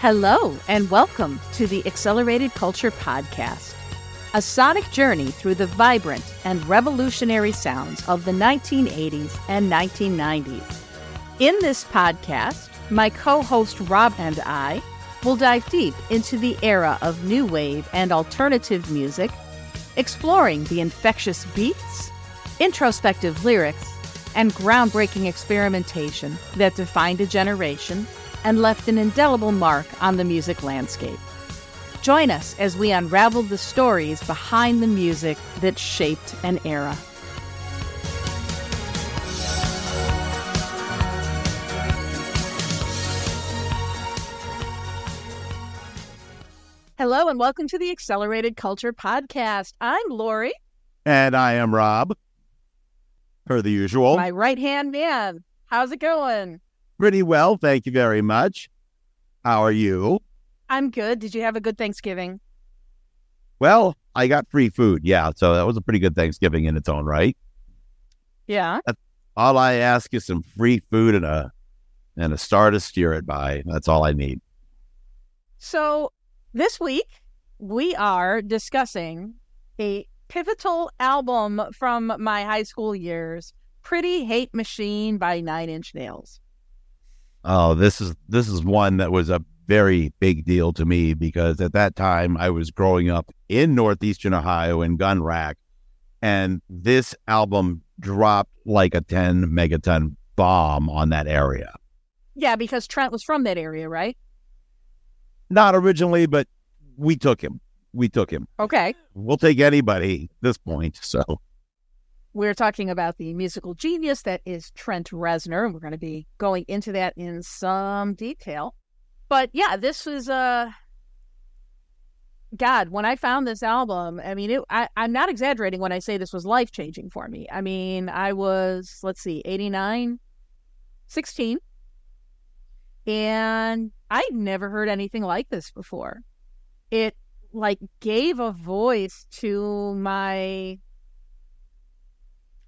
Hello, and welcome to the Accelerated Culture Podcast, a sonic journey through the vibrant and revolutionary sounds of the 1980s and 1990s. In this podcast, my co host Rob and I will dive deep into the era of new wave and alternative music, exploring the infectious beats, introspective lyrics, and groundbreaking experimentation that defined a generation and left an indelible mark on the music landscape. Join us as we unravel the stories behind the music that shaped an era. Hello, and welcome to the Accelerated Culture Podcast. I'm Laurie. And I am Rob, per the usual. My right hand man. How's it going? Pretty well, thank you very much. How are you? I'm good. Did you have a good Thanksgiving? Well, I got free food. Yeah, so that was a pretty good Thanksgiving in its own right. Yeah. That's, all I ask is some free food and a and a star to steer it by. That's all I need. So, this week we are discussing a pivotal album from my high school years, Pretty Hate Machine by Nine Inch Nails. Oh, this is this is one that was a very big deal to me because at that time I was growing up in northeastern Ohio in Gun Rack, and this album dropped like a 10 megaton bomb on that area. Yeah, because Trent was from that area, right? Not originally, but we took him. We took him. Okay. We'll take anybody at this point. So we're talking about the musical genius that is Trent Reznor, and we're going to be going into that in some detail. But yeah, this was uh God, when I found this album, I mean, it, I, I'm not exaggerating when I say this was life changing for me. I mean, I was, let's see, 89, 16, and I'd never heard anything like this before. It like gave a voice to my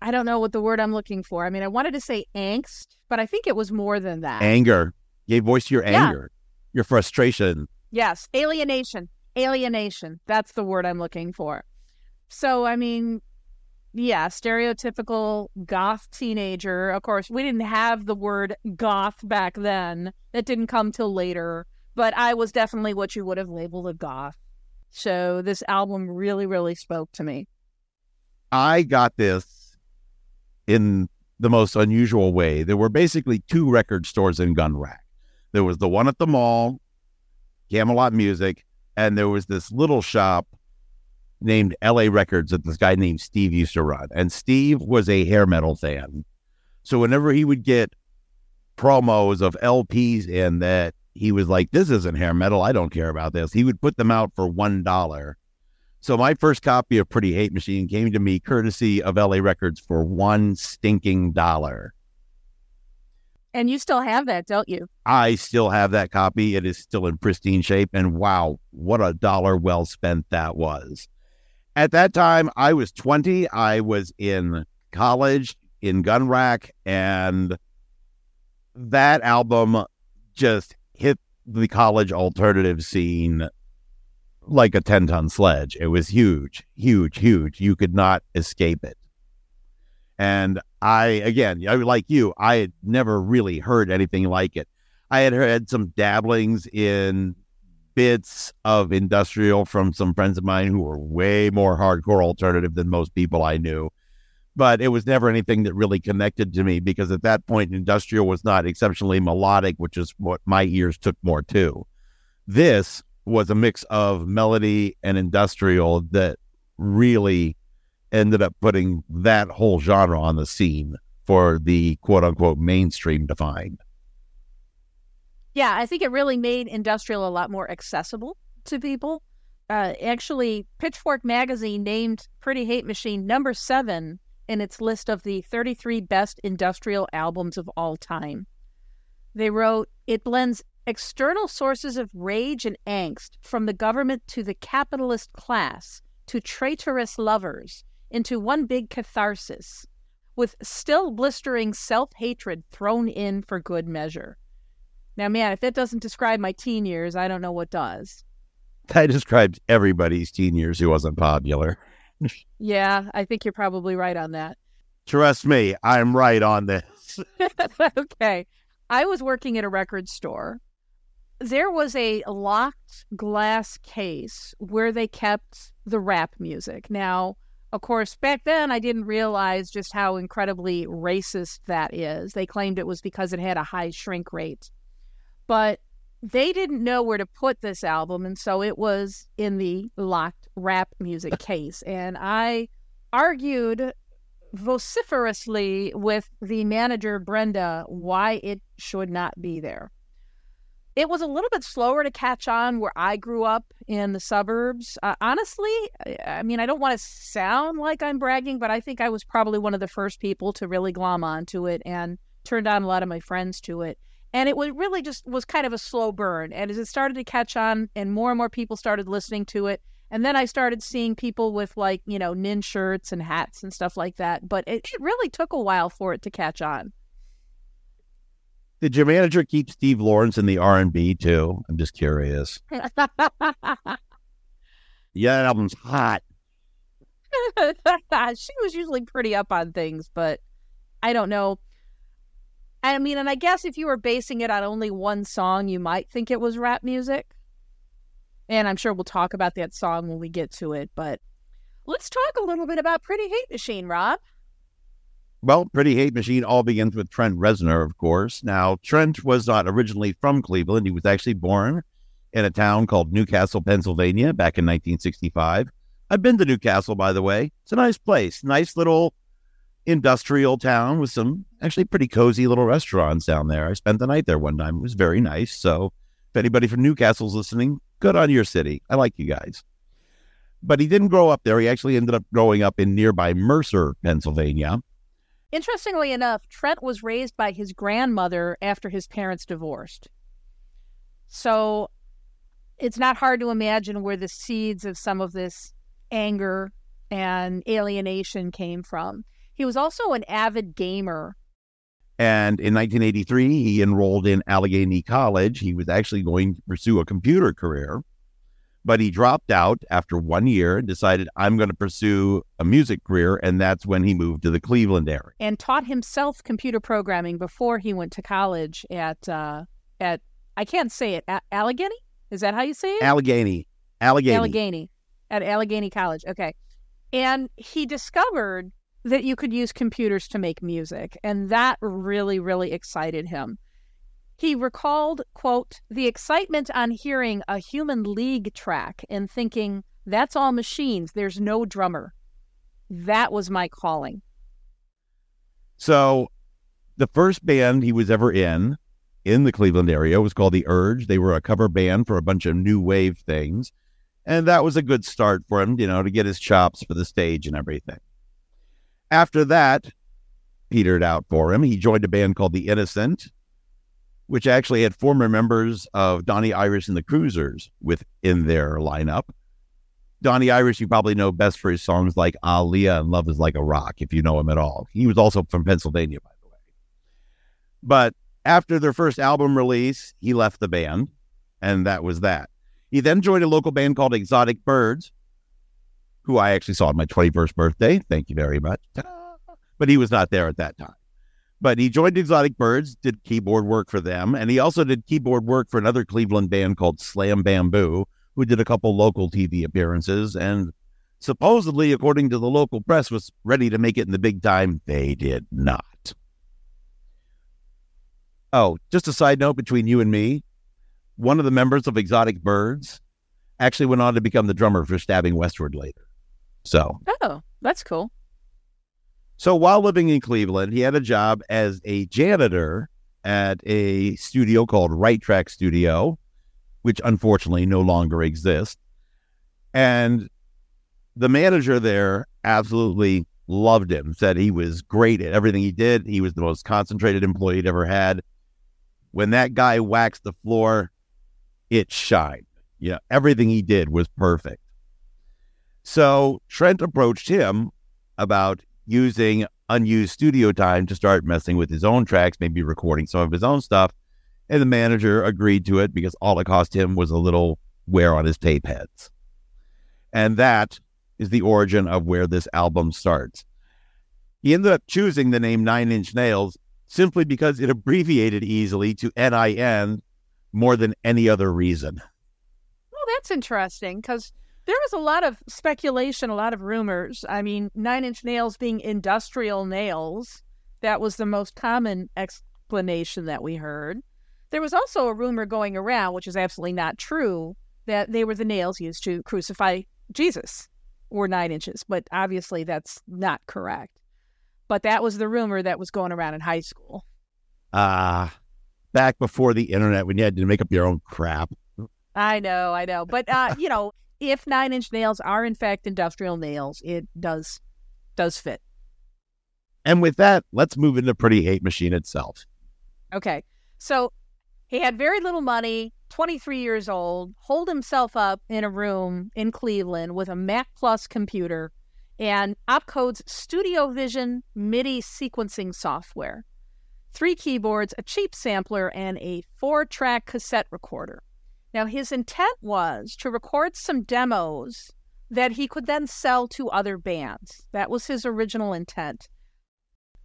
I don't know what the word I'm looking for. I mean, I wanted to say angst, but I think it was more than that. Anger. Gave voice to your Yeah. anger, your frustration. Yes, alienation. Alienation. That's the word I'm looking for. So, I mean, yeah, stereotypical goth teenager. Of course, we didn't have the word goth back then. That didn't come till later, but I was definitely what you would have labeled a goth. So, this album really, really spoke to me. I got this in the most unusual way. There were basically two record stores in Gun Rack. There was the one at the mall, Camelot Music, and there was this little shop named LA Records that this guy named Steve used to run. And Steve was a hair metal fan. So whenever he would get promos of LPs in that he was like, This isn't hair metal. I don't care about this. He would put them out for one dollar. So my first copy of Pretty Hate Machine came to me courtesy of LA Records for one stinking dollar. And you still have that, don't you? I still have that copy. It is still in pristine shape. And wow, what a dollar well spent that was. At that time, I was 20. I was in college in Gun Rack, and that album just hit the college alternative scene like a 10 ton sledge. It was huge, huge, huge. You could not escape it. And I, again, like you, I had never really heard anything like it. I had heard some dabblings in bits of industrial from some friends of mine who were way more hardcore alternative than most people I knew. But it was never anything that really connected to me because at that point, industrial was not exceptionally melodic, which is what my ears took more to. This was a mix of melody and industrial that really ended up putting that whole genre on the scene for the quote unquote mainstream to find. Yeah, I think it really made industrial a lot more accessible to people. Uh, actually, Pitchfork magazine named Pretty Hate Machine number seven in its list of the 33 best industrial albums of all time. They wrote, it blends external sources of rage and angst from the government to the capitalist class to traitorous lovers into one big catharsis, with still blistering self hatred thrown in for good measure. Now, man, if that doesn't describe my teen years, I don't know what does. That describes everybody's teen years who wasn't popular. yeah, I think you're probably right on that. Trust me, I'm right on this. okay. I was working at a record store. There was a locked glass case where they kept the rap music. Now, of course, back then I didn't realize just how incredibly racist that is. They claimed it was because it had a high shrink rate. But they didn't know where to put this album, and so it was in the locked rap music case. And I argued vociferously with the manager, Brenda, why it should not be there. It was a little bit slower to catch on where I grew up in the suburbs. Uh, honestly, I mean, I don't want to sound like I'm bragging, but I think I was probably one of the first people to really glom onto it and turned on a lot of my friends to it. And it was really just was kind of a slow burn. And as it started to catch on and more and more people started listening to it, and then I started seeing people with like, you know, nin shirts and hats and stuff like that. But it, it really took a while for it to catch on. Did your manager keep Steve Lawrence in the R and B too? I'm just curious. yeah, that album's hot. she was usually pretty up on things, but I don't know. I mean, and I guess if you were basing it on only one song, you might think it was rap music. And I'm sure we'll talk about that song when we get to it. But let's talk a little bit about Pretty Hate Machine, Rob. Well, Pretty Hate Machine all begins with Trent Reznor, of course. Now, Trent was not originally from Cleveland. He was actually born in a town called New Castle, Pennsylvania, back in 1965. I've been to New Castle, by the way. It's a nice place, nice little industrial town with some actually pretty cozy little restaurants down there. I spent the night there one time. It was very nice. So, if anybody from New Castle's listening, good on your city. I like you guys. But he didn't grow up there. He actually ended up growing up in nearby Mercer, Pennsylvania. Interestingly enough, Trent was raised by his grandmother after his parents divorced. So it's not hard to imagine where the seeds of some of this anger and alienation came from. He was also an avid gamer and in 1983, he enrolled in Allegheny College. He was actually going to pursue a computer career, but he dropped out after one year and decided, I'm going to pursue a music career. And that's when he moved to the Cleveland area. And taught himself computer programming before he went to college at, uh, at I can't say it, a- Allegheny? Is that how you say it? Allegheny. Allegheny. Allegheny. At Allegheny College. Okay. And he discovered that you could use computers to make music. And that really, really excited him. He recalled, quote, the excitement on hearing a human league track and thinking, that's all machines. There's no drummer. That was my calling. So the first band he was ever in, in the Cleveland area, was called The Urge. They were a cover band for a bunch of new wave things. And that was a good start for him, you know, to get his chops for the stage and everything. After that, petered out for him. He joined a band called The Innocent, which actually had former members of Donnie Iris and the Cruisers within their lineup. Donnie Iris, you probably know best for his songs like Aaliyah and Love is Like a Rock, if you know him at all. He was also from Pennsylvania, by the way. But after their first album release, he left the band, and that was that. He then joined a local band called Exotic Birds, who I actually saw on my 21st birthday. Thank you very much. But he was not there at that time. But he joined Exotic Birds, did keyboard work for them, and he also did keyboard work for another Cleveland band called Slam Bamboo, who did a couple local TV appearances and supposedly, according to the local press, was ready to make it in the big time. They did not. Oh, just a side note between you and me one of the members of Exotic Birds actually went on to become the drummer for Stabbing Westward later. So, oh, that's cool. So while living in Cleveland, he had a job as a janitor at a studio called Right Track Studio, which unfortunately no longer exists. And the manager there absolutely loved him, said he was great at everything he did. He was the most concentrated employee he'd ever had. When that guy waxed the floor, it shined. Yeah, everything he did was perfect. So Trent approached him about using unused studio time to start messing with his own tracks, maybe recording some of his own stuff. And the manager agreed to it because all it cost him was a little wear on his tape heads. And that is the origin of where this album starts. He ended up choosing the name Nine Inch Nails simply because it abbreviated easily to NIN more than any other reason. Well, that's interesting because there was a lot of speculation, a lot of rumors. I mean, Nine Inch Nails being industrial nails, that was the most common explanation that we heard. There was also a rumor going around, which is absolutely not true, that they were the nails used to crucify Jesus, or nine inches. But obviously, that's not correct. But that was the rumor that was going around in high school. Ah, uh, back before the internet when you had to make up your own crap. I know, I know. But, uh, you know, if nine inch nails are in fact industrial nails, it does does fit. And with that, let's move into Pretty Hate Machine itself. Okay. So he had very little money, 23 years old, holed himself up in a room in Cleveland with a Mac Plus computer and Opcode's Studio Vision MIDI sequencing software, three keyboards, a cheap sampler, and a four track cassette recorder. Now, his intent was to record some demos that he could then sell to other bands. That was his original intent.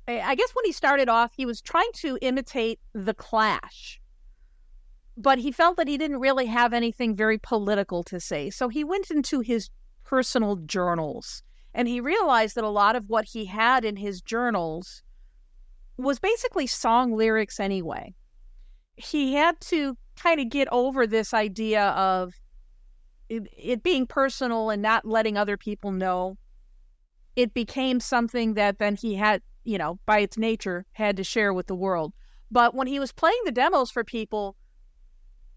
I guess when he started off, he was trying to imitate The Clash but he felt that he didn't really have anything very political to say. So he went into his personal journals and he realized that a lot of what he had in his journals was basically song lyrics anyway. He had to kind of get over this idea of it, it, being personal and not letting other people know. It became something that then he had, you know, by its nature, had to share with the world. But when he was playing the demos for people,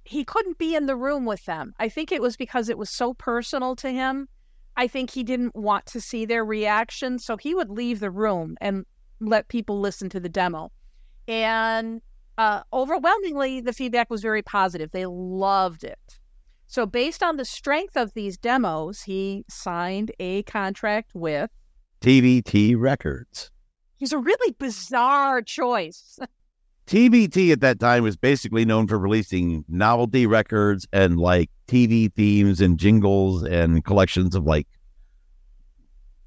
he couldn't be in the room with them. I think it was because it was so personal to him. I think he didn't want to see their reaction, so he would leave the room and let people listen to the demo. And uh, overwhelmingly, the feedback was very positive. They loved it. So, based on the strength of these demos, he signed a contract with TVT Records. He's a really bizarre choice. TVT at that time was basically known for releasing novelty records and like TV themes and jingles and collections of like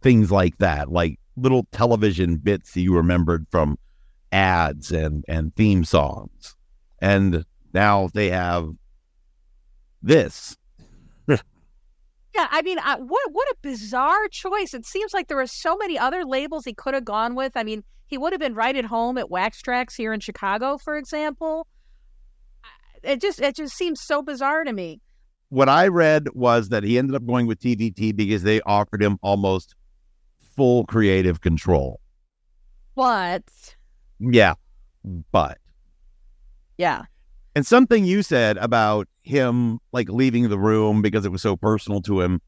things like that, like little television bits that you remembered from ads and and theme songs. And now they have this. yeah, I mean, I, what what a bizarre choice! It seems like there are so many other labels he could have gone with. I mean, he would have been right at home at Wax Trax here in Chicago, for example. Uh, it just it just seems so bizarre to me. What I read was that he ended up going with TVT because they offered him almost full creative control. What? Yeah, but yeah. And something you said about him like leaving the room because it was so personal to him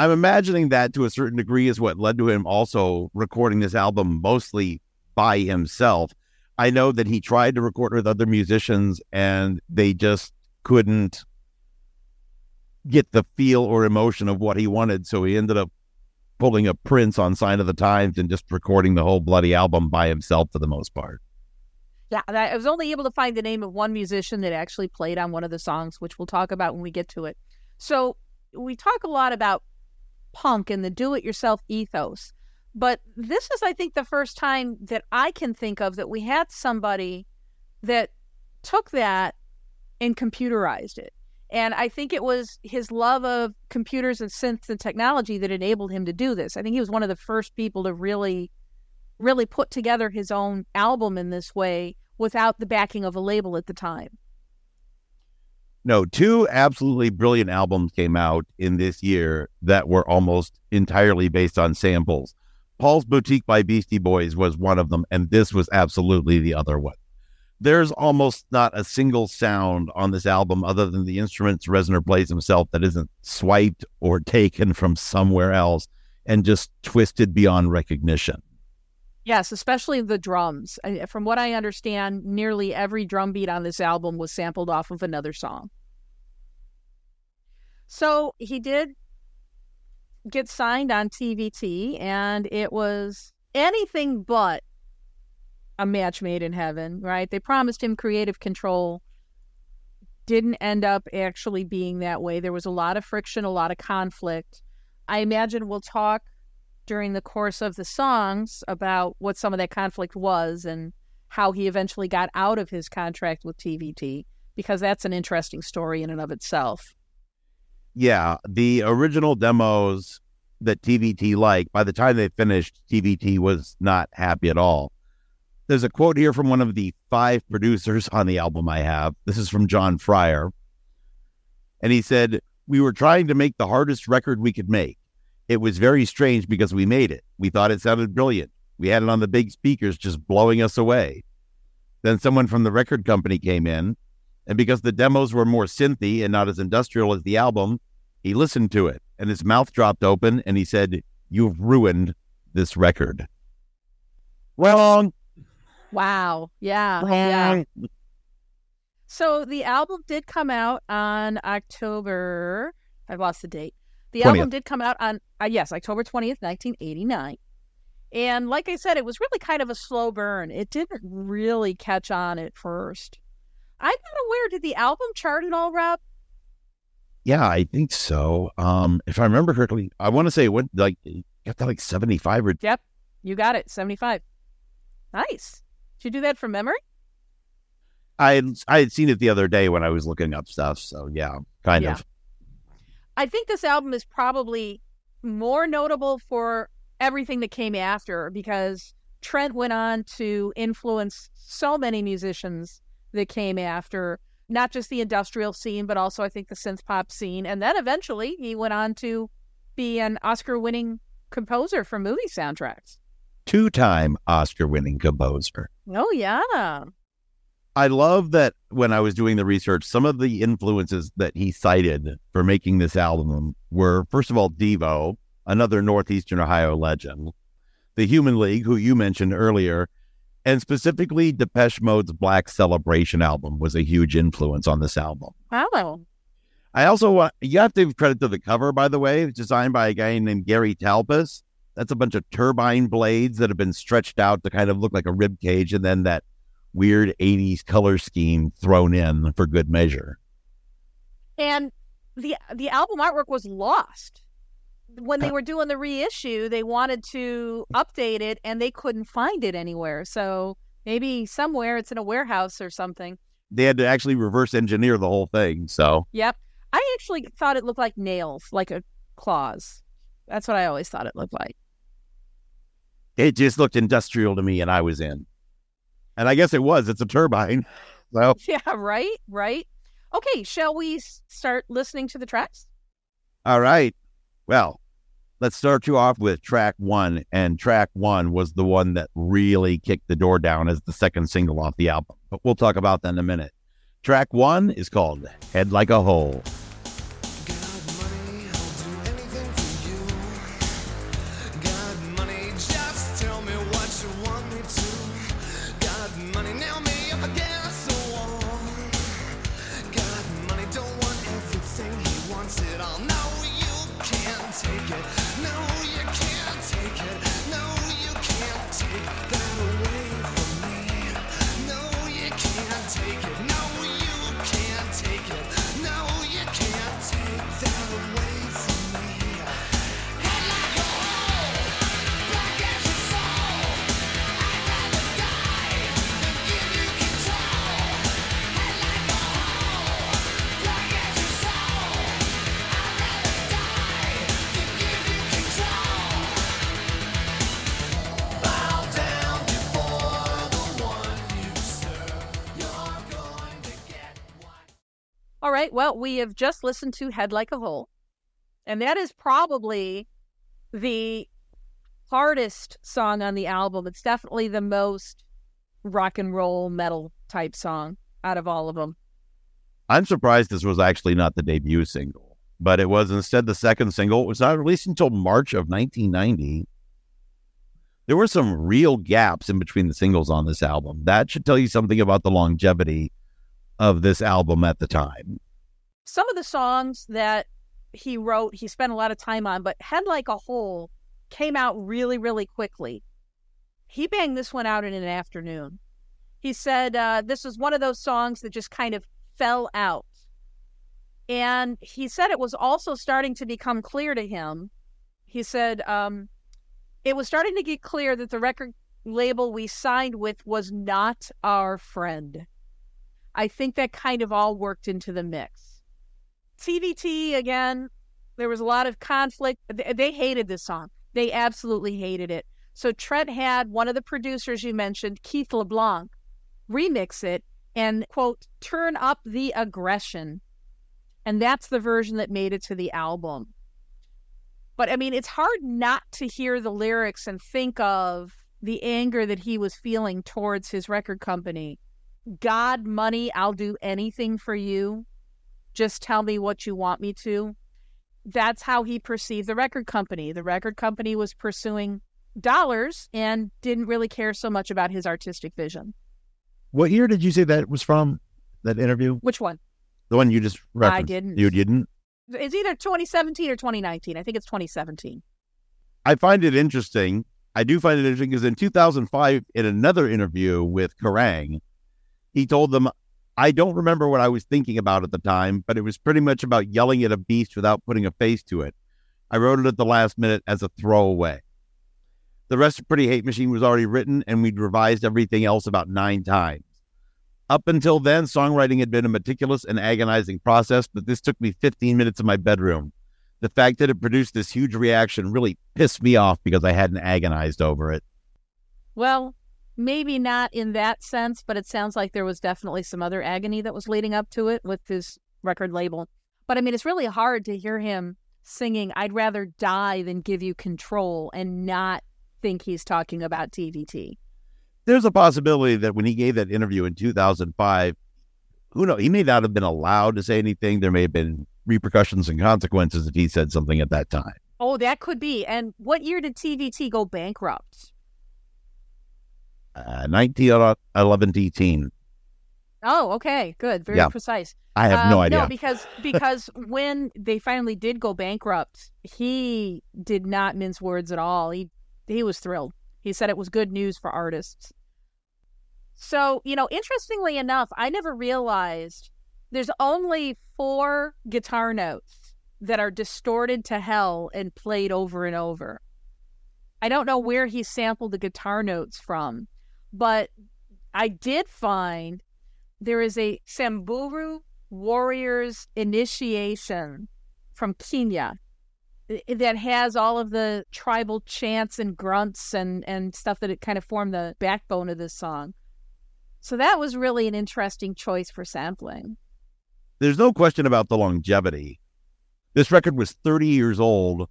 I'm imagining that to a certain degree is what led to him also recording this album mostly by himself. I know that he tried to record with other musicians and they just couldn't get the feel or emotion of what he wanted. So he ended up pulling a Prince on Sign of the Times and just recording the whole bloody album by himself for the most part. Yeah, I was only able to find the name of one musician that actually played on one of the songs, which we'll talk about when we get to it. So we talk a lot about punk and the do it yourself ethos. But this is, I think, the first time that I can think of that we had somebody that took that and computerized it. And I think it was his love of computers and synths and technology that enabled him to do this. I think he was one of the first people to really, really put together his own album in this way without the backing of a label at the time. No, two absolutely brilliant albums came out in this year that were almost entirely based on samples. Paul's Boutique by Beastie Boys was one of them, and this was absolutely the other one. There's almost not a single sound on this album other than the instruments Reznor plays himself that isn't swiped or taken from somewhere else and just twisted beyond recognition. Yes, especially the drums. From what I understand, nearly every drum beat on this album was sampled off of another song. So he did get signed on TVT, and it was anything but a match made in heaven, right? They promised him creative control. Didn't end up actually being that way. There was a lot of friction, a lot of conflict. I imagine we'll talk during the course of the songs about what some of that conflict was and how he eventually got out of his contract with TVT, because that's an interesting story in and of itself. Yeah, the original demos that TVT liked, by the time they finished, TVT was not happy at all. There's a quote here from one of the five producers on the album I have. This is from John Fryer. And he said, We were trying to make the hardest record we could make. It was very strange because we made it. We thought it sounded brilliant. We had it on the big speakers just blowing us away. Then someone from the record company came in, and because the demos were more synthy and not as industrial as the album, he listened to it and his mouth dropped open and he said, You've ruined this record. Wrong. Wow. Yeah. Yeah. So the album did come out on October. I've lost the date. The 20th. album did come out on, uh, yes, October 20th, 1989. And like I said, it was really kind of a slow burn. It didn't really catch on at first. I'm not aware. Did the album chart at all, Rob? Yeah, I think so. Um, if I remember correctly, I want to say it went like got to like seventy five or. Yep, you got it. Seventy five. Nice. Did you do that from memory? I had, I had seen it the other day when I was looking up stuff. So yeah, kind yeah. of. I think this album is probably more notable for everything that came after because Trent went on to influence so many musicians that came after not just the industrial scene, but also I think the synth pop scene. And then eventually he went on to be an Oscar winning composer for movie soundtracks. Two time Oscar winning composer. Oh, yeah. I love that when I was doing the research, some of the influences that he cited for making this album were, first of all, Devo, another Northeastern Ohio legend, the Human League, who you mentioned earlier, and specifically Depeche Mode's Black Celebration album was a huge influence on this album. Wow. I also want you have to give credit to the cover, by the way. Designed by a guy named Gary Talpas. That's a bunch of turbine blades that have been stretched out to kind of look like a rib cage, and then that weird 80s color scheme thrown in for good measure. And the the album artwork was lost when they uh. were doing the reissue, they wanted to update it and they couldn't find it anywhere. So maybe somewhere it's in a warehouse or something. They had to actually reverse engineer the whole thing. So, yep. I actually thought it looked like nails, like a claws. That's what I always thought it looked like. It just looked industrial to me, and I was in. And I guess it was. It's a turbine. So, yeah, right, right. Okay, shall we start listening to the tracks? All right. Well, let's start you off with track one. And track one was the one that really kicked the door down as the second single off the album. But we'll talk about that in a minute. Track one is called Head Like a Hole. Right. Well, we have just listened to Head Like a Hole. And that is probably the hardest song on the album. It's definitely the most rock and roll metal type song out of all of them. I'm surprised this was actually not the debut single, but it was instead the second single. It was not released until March of 1990. There were some real gaps in between the singles on this album. That should tell you something about the longevity of this album at the time. Some of the songs that he wrote, he spent a lot of time on, but Head Like a Hole came out really, really quickly. he banged this one out in an afternoon. He said uh, this was one of those songs that just kind of fell out. And he said it was also starting to become clear to him. He said um, it was starting to get clear that the record label we signed with was not our friend. I think that kind of all worked into the mix. TVT, again, there was a lot of conflict. They hated this song. They absolutely hated it. So Trent had one of the producers you mentioned, Keith LeBlanc, remix it and, quote, turn up the aggression. And that's the version that made it to the album. But I mean, it's hard not to hear the lyrics and think of the anger that he was feeling towards his record company. God, money, I'll do anything for you. Just tell me what you want me to. That's how he perceived the record company. The record company was pursuing dollars and didn't really care so much about his artistic vision. What year did you say that was from? That interview? Which one? The one you just referenced. I didn't. You didn't? It's either 2017 or 2019. I think it's 2017. I find it interesting. I do find it interesting because in 2005, in another interview with Kerrang, he told them, I don't remember what I was thinking about at the time, but it was pretty much about yelling at a beast without putting a face to it. I wrote it at the last minute as a throwaway. The rest of Pretty Hate Machine was already written, and we'd revised everything else about nine times. Up until then, songwriting had been a meticulous and agonizing process, but this took me 15 minutes in my bedroom. The fact that it produced this huge reaction really pissed me off because I hadn't agonized over it. Well, maybe not in that sense, but it sounds like there was definitely some other agony that was leading up to it with his record label. But I mean, it's really hard to hear him singing, I'd rather die than give you control and not think he's talking about TVT there's a possibility that when he gave that interview in 2005, who knows, he may not have been allowed to say anything. There may have been repercussions and consequences if he said something at that time. Oh, that could be. And what year did TVT go bankrupt? Uh, 1911 18. Oh, okay, good, very yeah. precise. I have um, no idea. No, because because when they finally did go bankrupt, he did not mince words at all. He he was thrilled. He said it was good news for artists. So, you know, interestingly enough, I never realized there's only four guitar notes that are distorted to hell and played over and over. I don't know where he sampled the guitar notes from, but I did find there is a Samburu Warriors initiation from Kenya that has all of the tribal chants and grunts and and stuff that it kind of formed the backbone of this song. So that was really an interesting choice for sampling. There's no question about the longevity. This record was 30 years old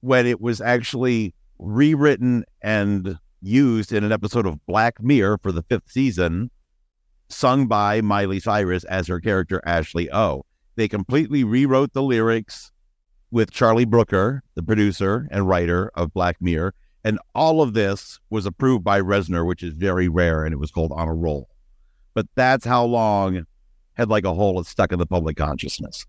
when it was actually rewritten and used in an episode of Black Mirror for the fifth season, sung by Miley Cyrus as her character Ashley O. They completely rewrote the lyrics with Charlie Brooker, the producer and writer of Black Mirror. And all of this was approved by Reznor, which is very rare, and it was called On a Roll. But that's how long Head Like a Hole is stuck in the public consciousness.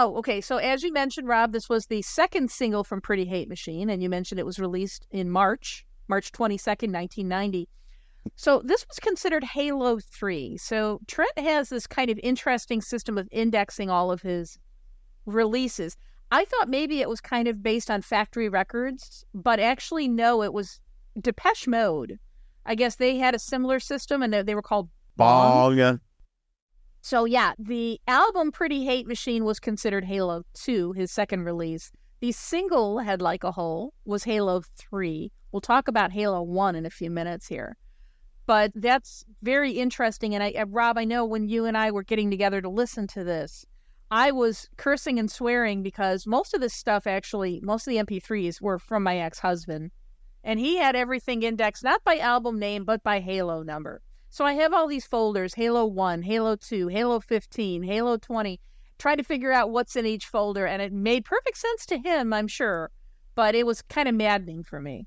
Oh, okay. So as you mentioned, Rob, this was the second single from Pretty Hate Machine, and you mentioned it was released in March, March 22nd, 1990. So this was considered Halo 3. So Trent has this kind of interesting system of indexing all of his releases. I thought maybe it was kind of based on factory records, but actually, no, it was Depeche Mode. I guess they had a similar system and they were called Bong. Bong. So, yeah, the album Pretty Hate Machine was considered Halo 2, his second release. The single, Head Like a Hole, was Halo 3. We'll talk about Halo 1 in a few minutes here. But that's very interesting. And I, uh, Rob, I know when you and I were getting together to listen to this, I was cursing and swearing because most of this stuff actually, most of the MP3s were from my ex husband. And he had everything indexed not by album name, but by Halo number. So I have all these folders Halo 1, Halo 2, Halo 15, Halo 20, try to figure out what's in each folder. And it made perfect sense to him, I'm sure, but it was kind of maddening for me.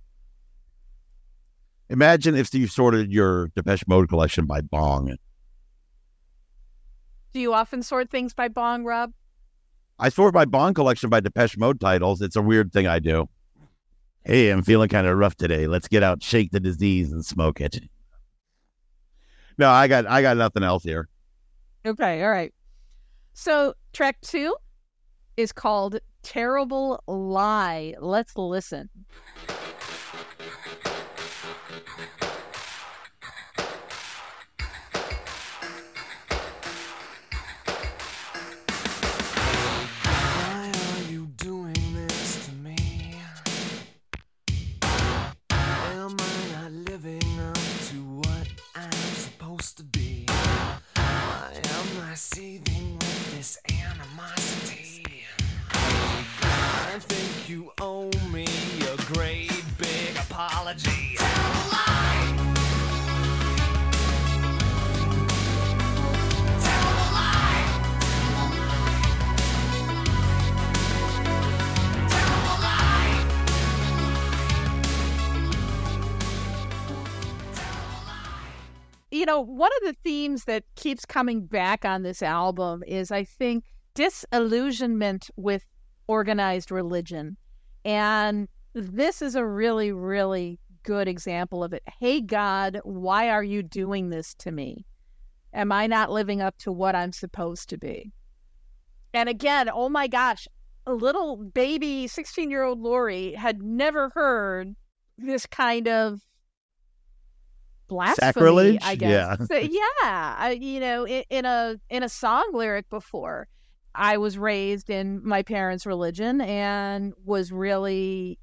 Imagine if you sorted your Depeche Mode collection by Bong. Do you often sort things by bong, Rob? I sort my bong collection by Depeche Mode titles. It's a weird thing I do. Hey, I'm feeling kind of rough today. Let's get out, shake the disease, and smoke it. No, I got I got nothing else here. Okay, all right. So track two is called Terrible Lie. Let's listen. Seething with this animosity? I think you owe me a great You know, one of the themes that keeps coming back on this album is, I think, disillusionment with organized religion. And this is a really, really good example of it. Hey, God, why are you doing this to me? Am I not living up to what I'm supposed to be? And again, oh my gosh, a little baby 16 year old Laurie had never heard this kind of blasphemy, Sacrilege? I guess. Yeah. So, yeah, I, you know, in, in a in a song lyric before. I was raised in my parents' religion and was really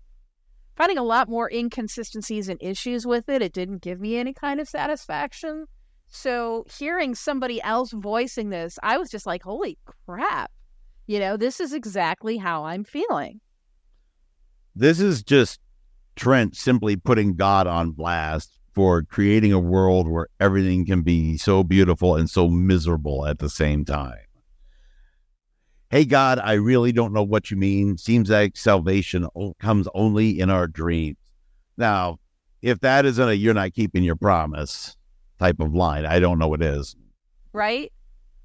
finding a lot more inconsistencies and issues with it. It didn't give me any kind of satisfaction. So hearing somebody else voicing this, I was just like, holy crap. You know, this is exactly how I'm feeling. This is just Trent simply putting God on blast for creating a world where everything can be so beautiful and so miserable at the same time. Hey, God, I really don't know what you mean. Seems like salvation comes only in our dreams. Now, if that isn't a you're not keeping your promise type of line, I don't know what is. right?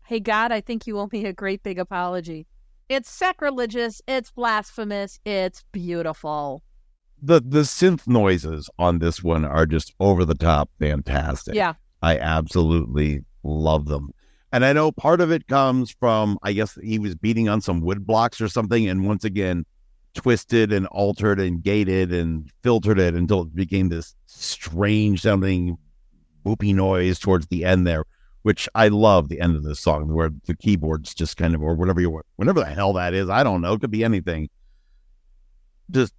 Hey, God, I think you owe me a great big apology. It's sacrilegious, it's blasphemous, it's beautiful. The the synth noises on this one are just over the top fantastic. Yeah. I absolutely love them. And I know part of it comes from, I guess he was beating on some wood blocks or something, and once again, twisted and altered and gated and filtered it until it became this strange sounding whoopy noise towards the end there, which I love the end of this song where the keyboards just kind of, or whatever you, whatever the hell that is, I don't know, it could be anything, just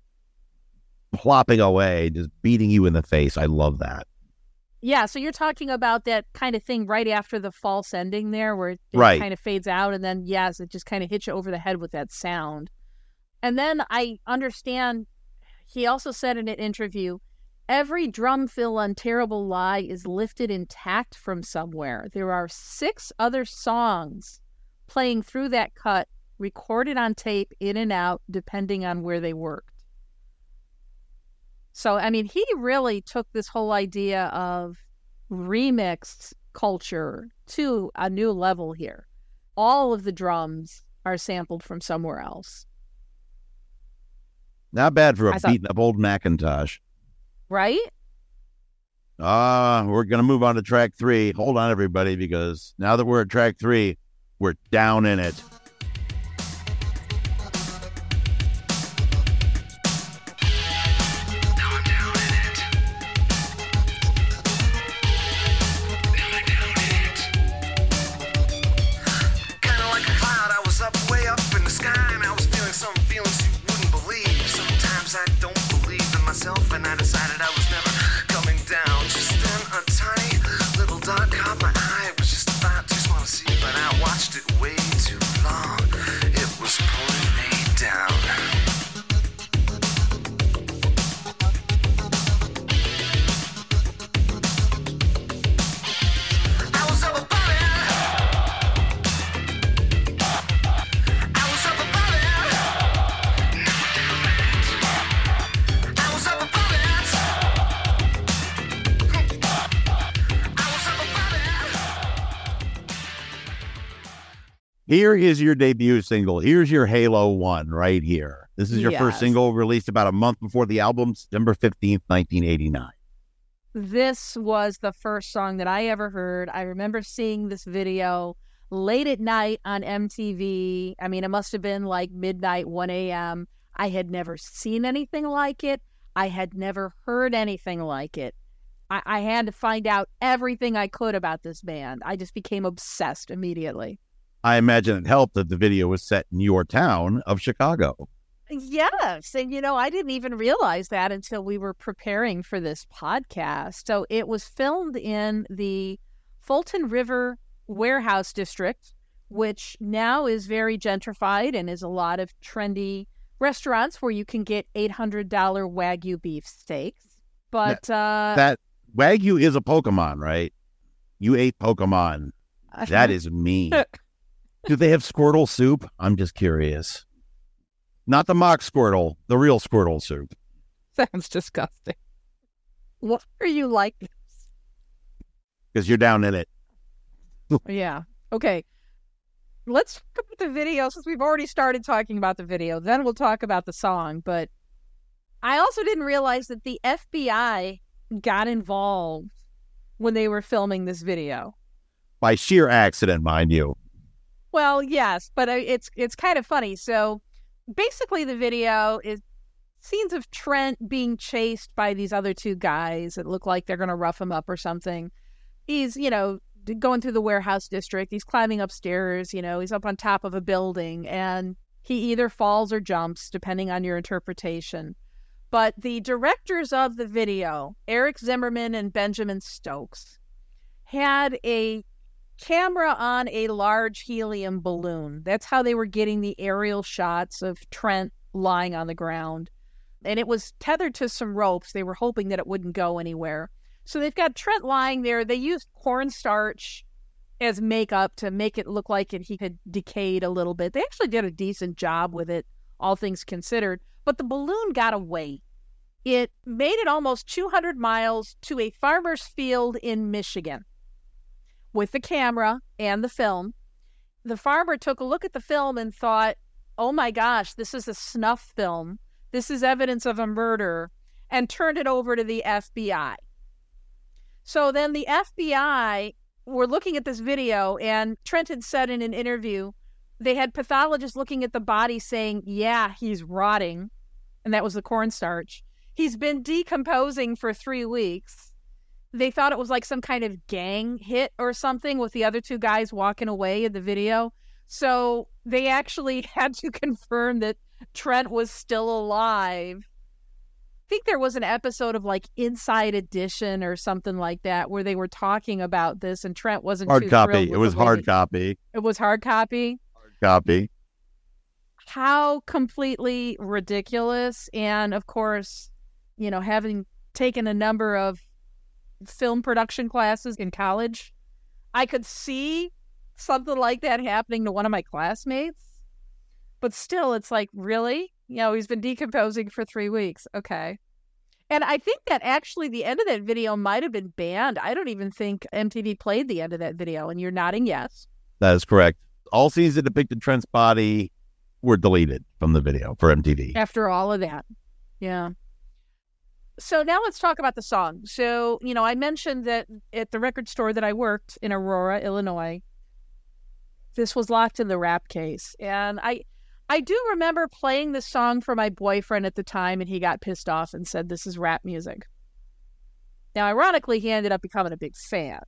plopping away, just beating you in the face. I love that. Yeah, so you're talking about that kind of thing right after the false ending there where it Right. kind of fades out and then yes, it just kind of hits you over the head with that sound. And then I understand he also said in an interview, every drum fill on Terrible Lie is lifted intact from somewhere. There are six other songs playing through that cut, recorded on tape in and out, depending on where they worked. So, I mean, he really took this whole idea of remixed culture to a new level here. All of the drums are sampled from somewhere else, Not bad for a thought- beaten up old Macintosh. right? Uh, we're going to move on to track three. Hold on, everybody, because now that we're at track three, we're down in it. Was never Here is your debut single. Here's your Halo One right here. This is your first single released about a month before the album, September 15th, 1989. This was the first song that I ever heard. I remember seeing this video late at night on MTV. I mean, it must have been like midnight, 1 a.m. I had never seen anything like it. I had never heard anything like it. I, I had to find out everything I could about this band. I just became obsessed immediately. I imagine it helped that the video was set in your town of Chicago. Yes. And, you know, I didn't even realize that until we were preparing for this podcast. So it was filmed in the Fulton River Warehouse District, which now is very gentrified and is a lot of trendy restaurants where you can get $800 Wagyu beef steaks. But uh, That Wagyu is a Pokemon, right? You ate Pokemon. That is mean. Do they have Squirtle soup? I'm just curious. Not the mock Squirtle, the real Squirtle soup. sounds disgusting. Why are you like? This? Because you're down in it. Yeah. Okay. Let's talk about the video since we've already started talking about the video. Then we'll talk about the song. But I also didn't realize that the FBI got involved when they were filming this video. By sheer accident, mind you. Well, yes, but uh, it's it's kind of funny. So basically, the video is scenes of Trent being chased by these other two guys that look like they're going to rough him up or something. He's, you know, going through the warehouse district. He's climbing upstairs. You know, he's up on top of a building, and he either falls or jumps, depending on your interpretation. But the directors of the video, Eric Zimmerman and Benjamin Stokes, had a camera on a large helium balloon. That's how they were getting the aerial shots of Trent lying on the ground. And it was tethered to some ropes. They were hoping that it wouldn't go anywhere. So they've got Trent lying there. They used cornstarch as makeup to make it look like it, he had decayed a little bit. They actually did a decent job with it, all things considered. But the balloon got away. It made it almost 200 miles to a farmer's field in Michigan with the camera and the film. The farmer took a look at the film and thought, oh my gosh, this is a snuff film. This is evidence of a murder, and turned it over to the FBI. So then the FBI were looking at this video, and Trent had said in an interview, they had pathologists looking at the body saying, yeah, he's rotting. And that was the cornstarch. He's been decomposing for three weeks they thought it was like some kind of gang hit or something with the other two guys walking away in the video. So they actually had to confirm that Trent was still alive. I think there was an episode of like Inside Edition or something like that where they were talking about this and Trent wasn't Hard copy. It was hard copy. It was hard copy. Hard copy. How completely ridiculous. And of course, you know, having taken a number of film production classes in college, I could see something like that happening to one of my classmates. But still, it's like, really? You know, he's been decomposing for three weeks. Okay. And I think that actually the end of that video might have been banned. I don't even think MTV played the end of that video. And you're nodding yes. That is correct. All scenes that depicted Trent's body were deleted from the video for MTV. after all of that. Yeah. So now let's talk about the song. So, you know, I mentioned that at the record store that I worked in Aurora, Illinois, this was locked in the rap case. And I I do remember playing this song for my boyfriend at the time and he got pissed off and said this is rap music. Now, ironically, he ended up becoming a big fan.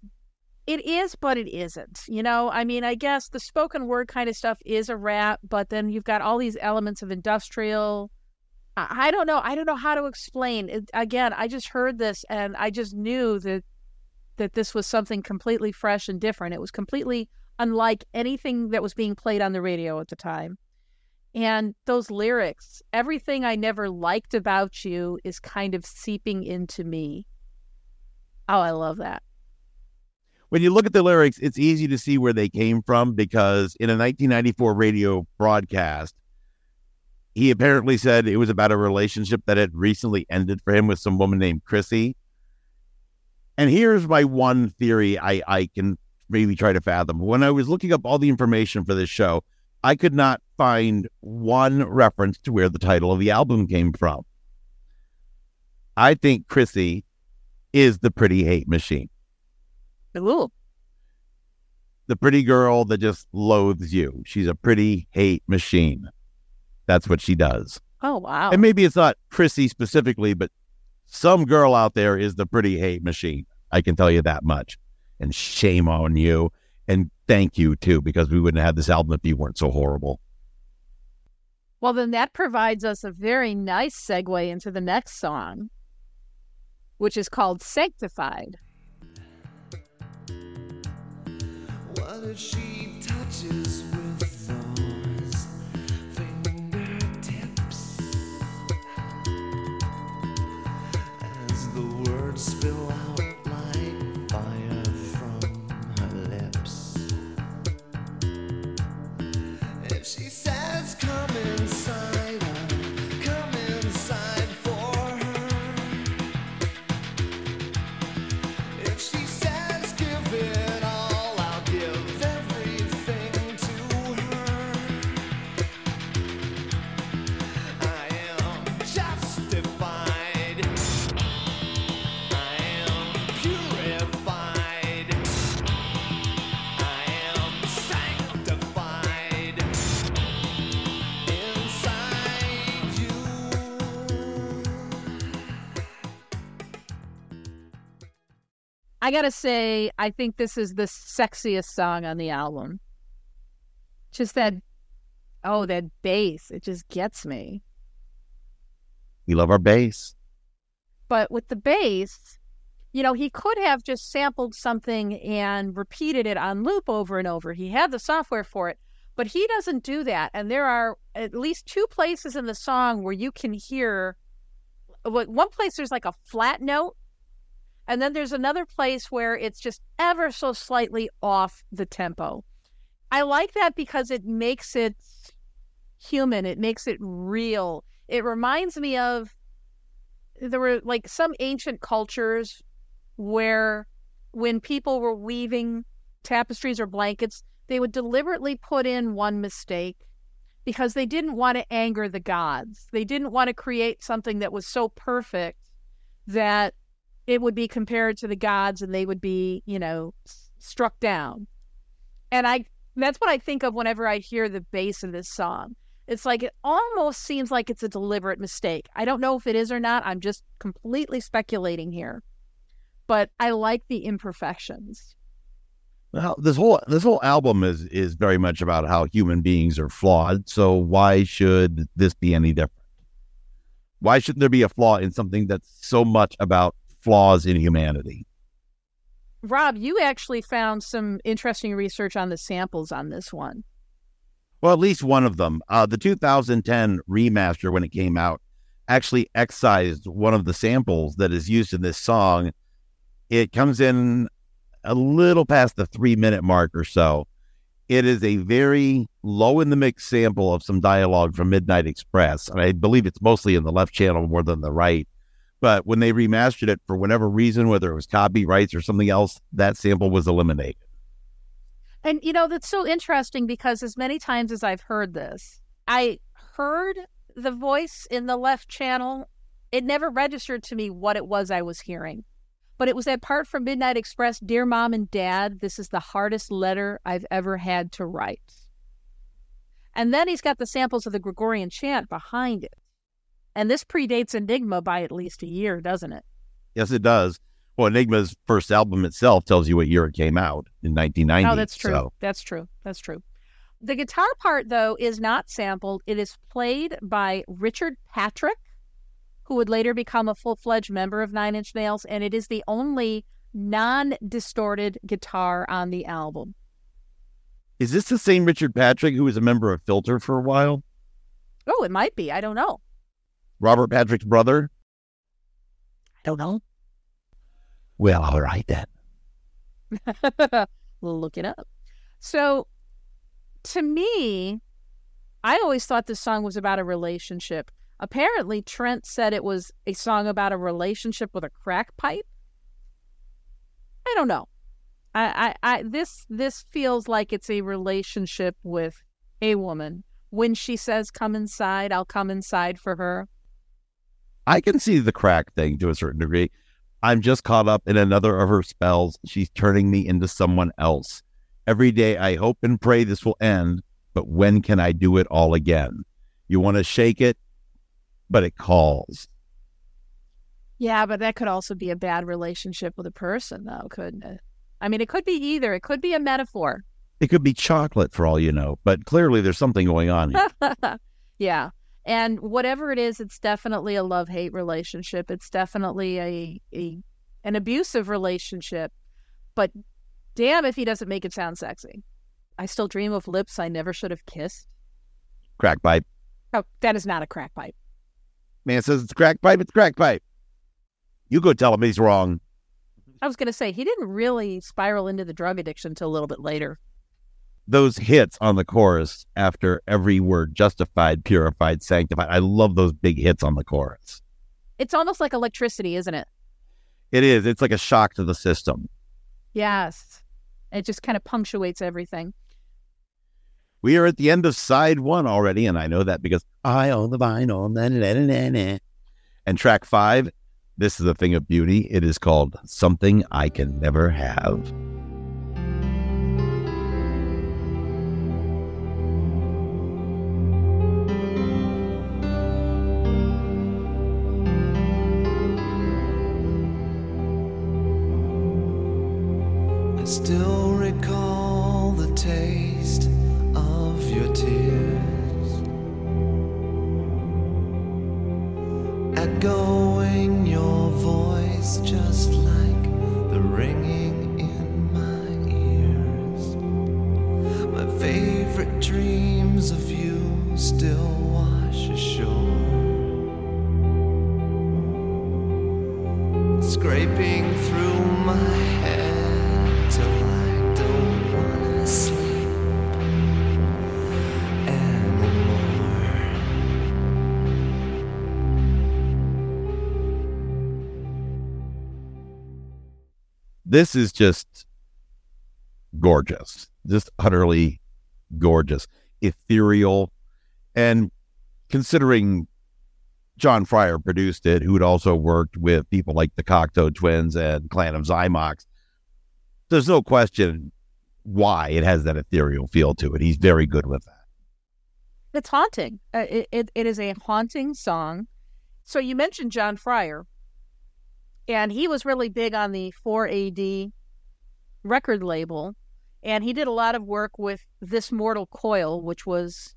It is, but it isn't. You know, I mean, I guess the spoken word kind of stuff is a rap, but then you've got all these elements of industrial. I, don't know. I don't know how to explain. It, again, I just heard this and I just knew that that this was something completely fresh and different. It was completely unlike anything that was being played on the radio at the time. And those lyrics, everything I never liked about you is kind of seeping into me. Oh, I love that. When you look at the lyrics, it's easy to see where they came from because in a 1994 radio broadcast, he apparently said it was about a relationship that had recently ended for him with some woman named Chrissy. And here's my one theory I, I can maybe try to fathom. When I was looking up all the information for this show, I could not find one reference to where the title of the album came from. I think Chrissy is the pretty hate machine. Ooh. The pretty girl that just loathes you. She's a pretty hate machine. That's what she does. Oh wow. And maybe it's not Chrissy specifically, but some girl out there is the pretty hate machine. I can tell you that much. And shame on you. And thank you too, because we wouldn't have this album if you weren't so horrible. Well, then that provides us a very nice segue into the next song, which is called Sanctified. What if she touches spill I gotta say, I think this is the sexiest song on the album. Just that, oh, that bass, it just gets me. We love our bass. But with the bass, you know, he could have just sampled something and repeated it on loop over and over. He had the software for it, but he doesn't do that. And there are at least two places in the song where you can hear one place there's like a flat note, and then there's another place where it's just ever so slightly off the tempo. I like that because it makes it human, it makes it real. It reminds me of there were like some ancient cultures where when people were weaving tapestries or blankets, they would deliberately put in one mistake because they didn't want to anger the gods. They didn't want to create something that was so perfect that it would be compared to the gods and they would be, you know, struck down. And I that's what I think of whenever I hear the bass of this song. It's like it almost seems like it's a deliberate mistake. I don't know if it is or not. I'm just completely speculating here. But I like the imperfections. Well, this whole this whole album is is very much about how human beings are flawed. So why should this be any different? Why shouldn't there be a flaw in something that's so much about flaws in humanity? Rob, you actually found some interesting research on the samples on this one. Well, at least one of them. Uh, the 2010 remaster, when it came out, actually excised one of the samples that is used in this song. It comes in a little past the three minute mark or so. It is a very low in the mix sample of some dialogue from Midnight Express. And I believe it's mostly in the left channel more than the right. But when they remastered it for whatever reason, whether it was copyrights or something else, that sample was eliminated. And you know, that's so interesting because as many times as I've heard this, I heard the voice in the left channel. It never registered to me what it was I was hearing. But it was that part from Midnight Express Dear Mom and Dad, this is the hardest letter I've ever had to write. And then he's got the samples of the Gregorian chant behind it. And this predates Enigma by at least a year, doesn't it? Yes, it does. Well, Enigma's first album itself tells you what year it came out in 1990. Oh, that's true. So, That's true. That's true. The guitar part, though, is not sampled. It is played by Richard Patrick, who would later become a full fledged member of Nine Inch Nails, and it is the only non distorted guitar on the album. is this the same Richard Patrick who was a member of Filter for a while? Oh, it might be. I don't know. Robert Patrick's brother? I don't know. Well, all right then. We'll look it up. So, to me, I always thought this song was about a relationship. Apparently, Trent said it was a song about a relationship with a crack pipe. I don't know. I, I, I this this feels like it's a relationship with a woman. When she says come inside, I'll come inside for her. I can see the crack thing to a certain degree. I'm just caught up in another of her spells. She's turning me into someone else. Every day I hope and pray this will end, but when can I do it all again? You want to shake it, but it calls. Yeah, but that could also be a bad relationship with a person, though, couldn't it? I mean, it could be either. It could be a metaphor. It could be chocolate for all you know, but clearly there's something going on here. yeah. And whatever it is, it's definitely a love hate relationship. It's definitely a, a an abusive relationship. But damn if he doesn't make it sound sexy. I still dream of lips I never should have kissed. crack pipe. Oh, that is not a crack pipe. Man says it's crack pipe, it's crack pipe. You go tell him he's wrong. I was going to say, he didn't really spiral into the drug addiction until a little bit later. Those hits on the chorus after every word justified, purified, sanctified. I love those big hits on the chorus. It's almost like electricity, isn't it? It is. It's like a shock to the system. Yes. It just kind of punctuates everything. We are at the end of side one already, and I know that because I own the vinyl. Na, na, na, na, na. And track five, this is a thing of beauty. It is called Something I Can Never Have. Still recall the taste This is just gorgeous, just utterly gorgeous, ethereal. And considering John Fryer produced it, who had also worked with people like the Cocteau Twins and Clan of Xymox, there's no question why it has that ethereal feel to it. He's very good with that. It's haunting. Uh, it, it, it is a haunting song. So you mentioned John Fryer, and he was really big on the 4AD record label, and he did a lot of work with This Mortal Coil, which was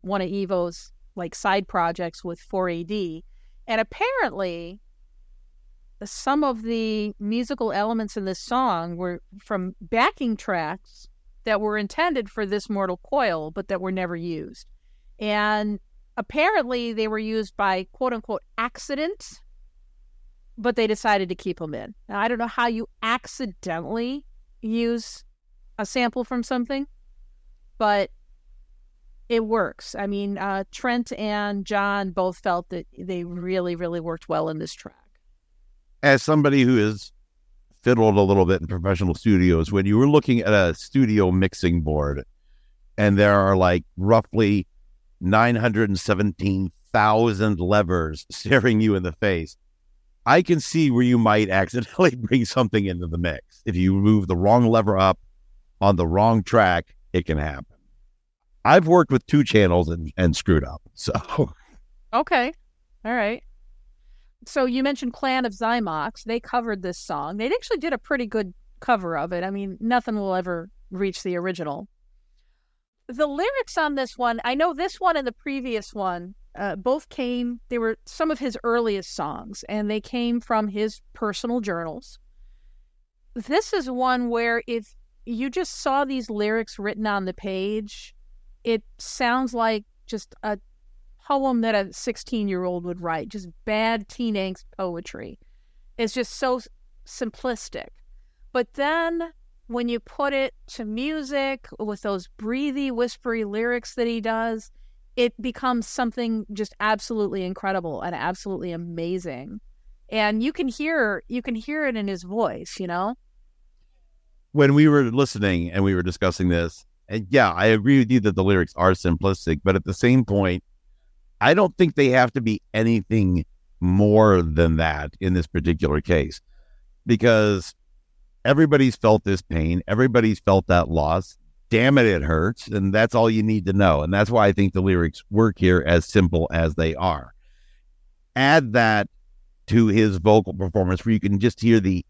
one of Ivo's like side projects with 4AD. And apparently, some of the musical elements in this song were from backing tracks that were intended for This Mortal Coil, but that were never used. And apparently, they were used by quote unquote accident, but they decided to keep them in. Now, I don't know how you accidentally use a sample from something, but it works. I mean, uh, Trent and John both felt that they really, really worked well in this track. As somebody who has fiddled a little bit in professional studios, when you were looking at a studio mixing board and there are like roughly 917,000 levers staring you in the face, I can see where you might accidentally bring something into the mix. If you move the wrong lever up on the wrong track, it can happen. I've worked with two channels and, and screwed up. So Okay. All right. So you mentioned Clan of Xymox. They covered this song. They actually did a pretty good cover of it. I mean, nothing will ever reach the original. The lyrics on this one, I know this one and the previous one uh, both came, they were some of his earliest songs, and they came from his personal journals. This is one where if you just saw these lyrics written on the page, it sounds like just a poem that a 16 year old would write, just bad teen angst poetry. It's just so simplistic. But then when you put it to music with those breathy, whispery lyrics that he does, it becomes something just absolutely incredible and absolutely amazing. And you can hear you can hear it in his voice, you know? when we were listening and we were discussing this, and yeah, I agree with you that the lyrics are simplistic, but at the same point, I don't think they have to be anything more than that in this particular case because everybody's felt this pain, everybody's felt that loss. Damn it, it hurts. And that's all you need to know. And that's why I think the lyrics work here as simple as they are. Add that to his vocal performance where you can just hear the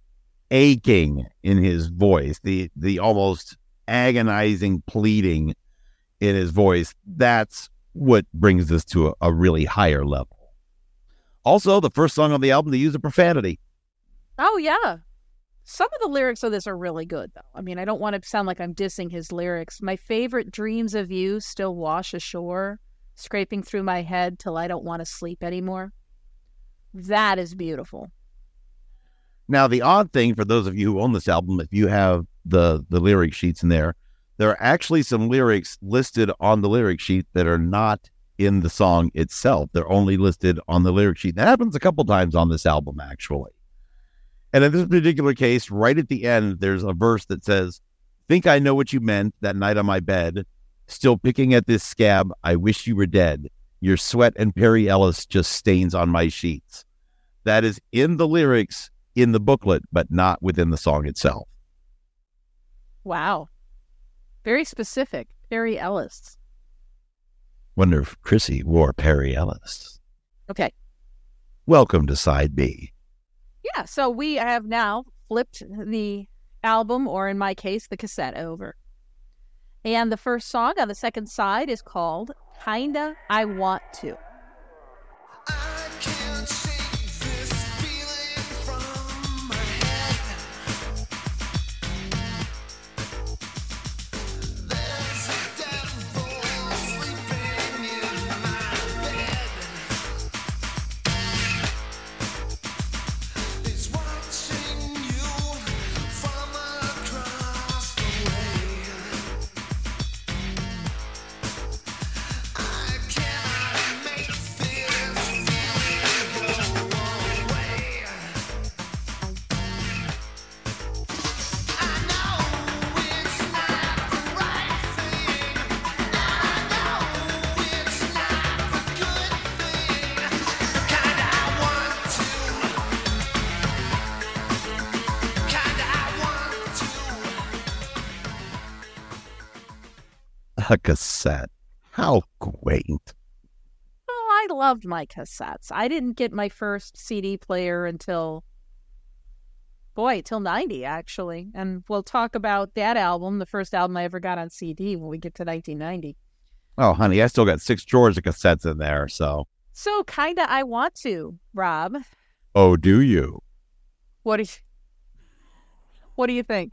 aching in his voice, the the almost agonizing pleading in his voice. That's what brings this to a, a really higher level. Also, the first song on the album to use a profanity. Oh yeah. Some of the lyrics of this are really good though. I mean, I don't want to sound like I'm dissing his lyrics. My favorite dreams of you still wash ashore, scraping through my head till I don't want to sleep anymore. That is beautiful. Now, the odd thing for those of you who own this album, if you have the the lyric sheets in there, there are actually some lyrics listed on the lyric sheet that are not in the song itself. They're only listed on the lyric sheet. That happens a couple times on this album, actually. And in this particular case, right at the end, there's a verse that says, Think I know what you meant that night on my bed. Still picking at this scab. I wish you were dead. Your sweat and Perry Ellis just stains on my sheets. That is in the lyrics in the booklet, but not within the song itself. Wow. Very specific. Perry Ellis. Wonder if Chrissy wore Perry Ellis. Okay. Welcome to side B. Yeah, so we have now flipped the album, or in my case, the cassette over. And the first song on the second side is called Kinda I Want to. A cassette. How quaint. Oh, I loved my cassettes. I didn't get my first CD player until, boy, till 90, actually. And we'll talk about that album, the first album I ever got on CD, when we get to 1990. Oh, honey, I still got six drawers of cassettes in there. So, So, kinda, I want to, Rob. oh, do you? What do you, what do you think?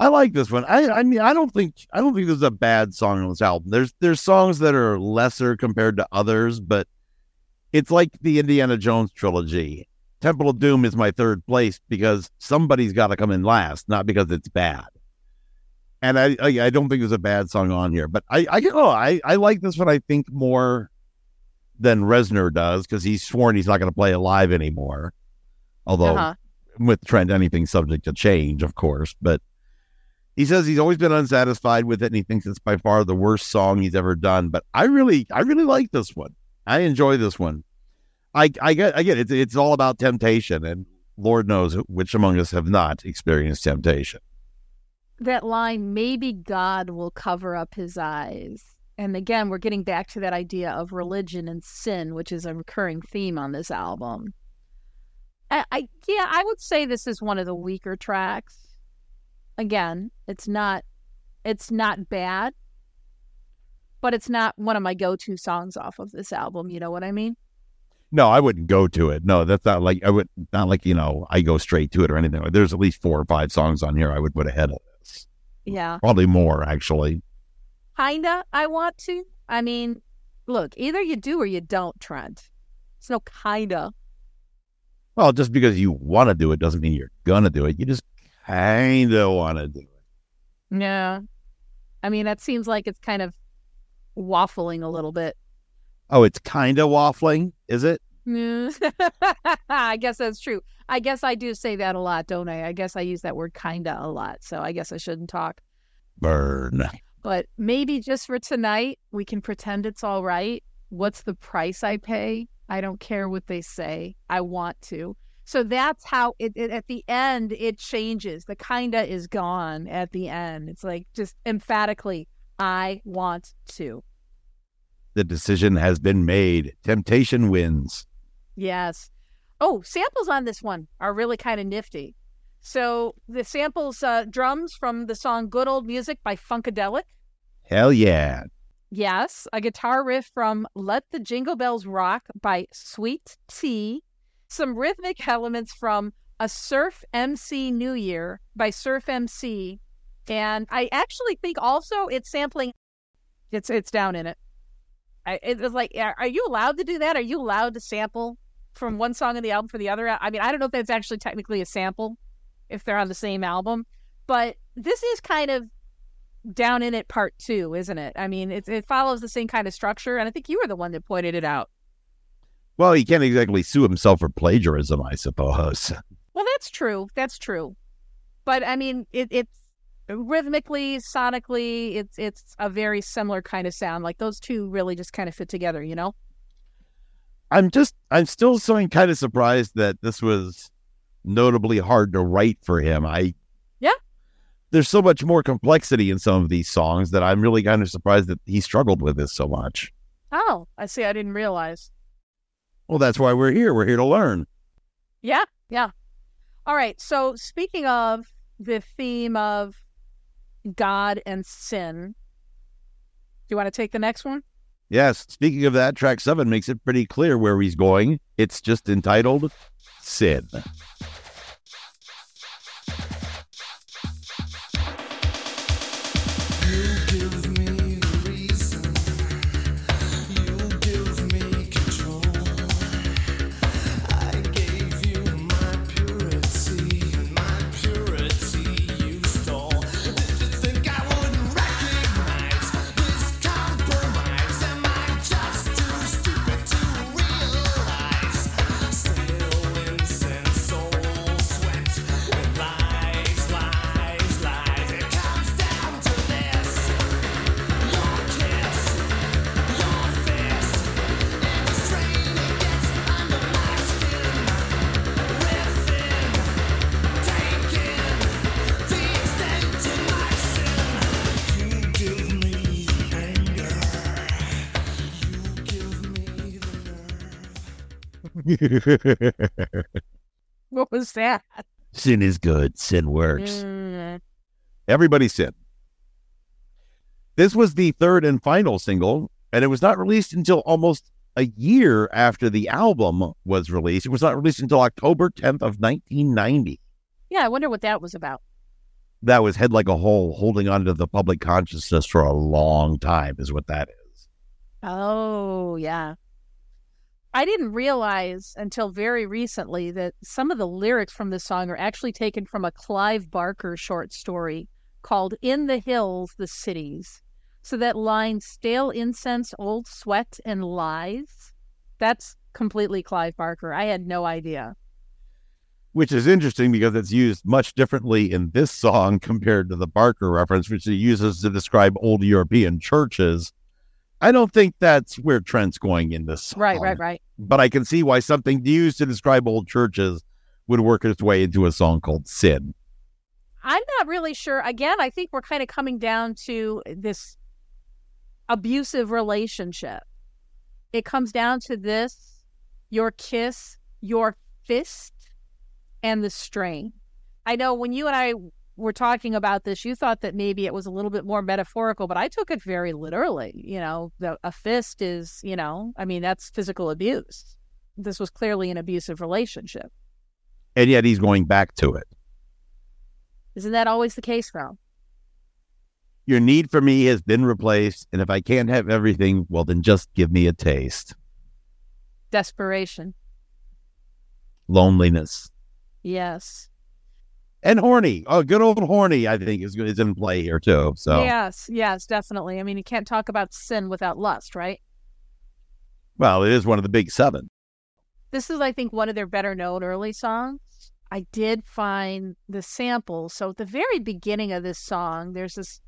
I like this one. I, I mean, I don't think I don't think there's a bad song on this album. There's there's songs that are lesser compared to others, but it's like the Indiana Jones trilogy. Temple of Doom is my third place because somebody's got to come in last, not because it's bad. And I, I I don't think there's a bad song on here, but I I oh I I like this one. I think more than Reznor does because he's sworn he's not going to play it live anymore. Although Uh-huh. with Trent, anything's subject to change, of course. But he says he's always been unsatisfied with it, and he thinks it's by far the worst song he's ever done. But I really, I really like this one. I enjoy this one. I, I get, I get it. It's, all about temptation, and Lord knows which among us have not experienced temptation. that line, maybe God will cover up his eyes. And again, we're getting back to that idea of religion and sin, which is a recurring theme on this album. I, I yeah, I would say this is one of the weaker tracks. Again, it's not it's not bad, but it's not one of my go-to songs off of this album, you know what I mean? No, I wouldn't go to it. No, that's not like I would not like you know I go straight to it or anything. There's at least four or five songs on here I would put ahead of this. Yeah. Probably more actually. Kinda I want to. I mean, look, either you do or you don't, Trent. It's no kinda. Well, just because you want to do it doesn't mean you're gonna do it. You just kind of want to do it. Yeah. I mean, that seems like it's kind of waffling a little bit. Oh, it's kind of waffling, is it? Mm. I guess that's true. I guess I do say that a lot, don't I? I guess I use that word kinda a lot. So I guess I shouldn't talk. Burn. But maybe just for tonight, we can pretend it's all right. What's the price I pay? I don't care what they say. I want to. So that's how it, it at the end it changes. The kinda is gone at the end. It's like just emphatically, I want to. The decision has been made. Temptation wins. Yes. Oh, samples on this one are really kind of nifty. So the samples uh, drums from the song Good Old Music by Funkadelic. Hell yeah. Yes, a guitar riff from Let the Jingle Bells Rock by Sweet Tee. Some rhythmic elements from A Surf MC New Year by Surf MC. And I actually think also it's sampling it's it's down in it. I, it was like, are you allowed to do that? Are you allowed to sample from one song in the album for the other? I mean, I don't know if that's actually technically a sample if they're on the same album, but this is kind of down in it part two, isn't it? I mean, it, it follows the same kind of structure, and I think you were the one that pointed it out. Well, he can't exactly sue himself for plagiarism, I suppose. Well, that's true. That's true. But I mean, it, it's rhythmically, sonically, it's it's a very similar kind of sound. Like those two really just kind of fit together, you know? I'm just, I'm still so kind of surprised that this was notably hard to write for him. I, Yeah. there's so much more complexity in some of these songs that I'm really kind of surprised that he struggled with this so much. Oh, I see. I didn't realize. Well, that's why we're here. We're here to learn. Yeah, yeah. All right. So speaking of the theme of God and sin, do you want to take the next one? Yes. Speaking of that, track seven makes it pretty clear where he's going. It's just entitled Sin. What was that? sin is good. Sin works. Mm, Everybody sin. This was the third and final single, and it was not released until almost a year after the album was released. It was not released until October 10th of 1990. yeah, I wonder what that was about. That was Head Like a Hole holding on to the public consciousness for a long time, is what that is. Oh, yeah. I didn't realize until very recently that some of the lyrics from this song are actually taken from a Clive Barker short story called In the Hills, the Cities. So that line, stale incense, old sweat, and lies, that's completely Clive Barker. I had no idea. Which is interesting because it's used much differently in this song compared to the Barker reference, which he uses to describe old European churches. I don't think that's where Trent's going in this song. Right, right, right. but I can see why something used to describe old churches would work its way into a song called Sin. I'm not really sure. Again, I think we're kind of coming down to this abusive relationship. It comes down to this your kiss, your fist, and the strain. I know when you and I were talking about this, you thought that maybe it was a little bit more metaphorical, but I took it very literally. You know, the, a fist is, you know, I mean, that's physical abuse. This was clearly an abusive relationship. And yet he's going back to it. Isn't that always the case, Ron? Your need for me has been replaced. And if I can't have everything, well, then just give me a taste. Desperation. Loneliness. Yes. And horny. Oh, good old horny, I think, is, is in play here, too. So, Yes, yes, definitely. I mean, you can't talk about sin without lust, right? well, it is one of the big seven. This is, I think, one of their better known early songs. I did find the sample. So at the very beginning of this song, there's this.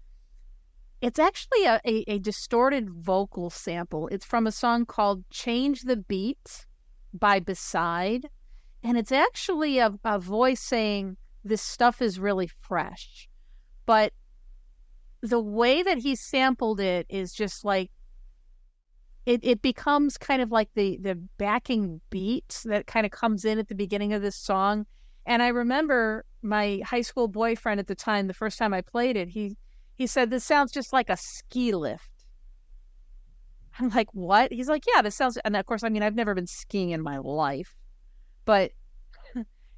It's actually a, a, a distorted vocal sample. It's from a song called Change the Beat by Beside. And it's actually a, a voice saying, This stuff is really fresh. But the way that he sampled it is just like it, it becomes kind of like the the backing beat that kind of comes in at the beginning of this song. And I remember my high school boyfriend at the time, the first time I played it, he he said, This sounds just like a ski lift. I'm like, what? He's like, yeah, this sounds and of course, I mean, I've never been skiing in my life, but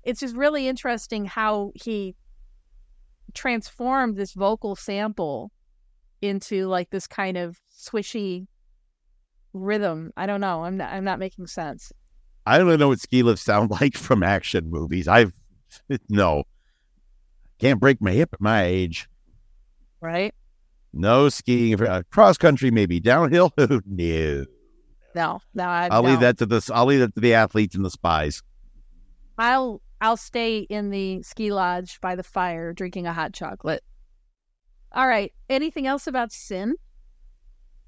it's just really interesting how he transformed this vocal sample into like this kind of swishy rhythm. I don't know. I'm not, I'm not making sense. I don't know what ski lifts sound like from action movies. I've no, can't break my hip at my age. Right? No skiing, uh, cross country, maybe downhill. no, no, no. I, I'll no. leave that to the. I'll leave that to the athletes and the spies. I'll I'll stay in the ski lodge by the fire drinking a hot chocolate. All right. Anything else about sin?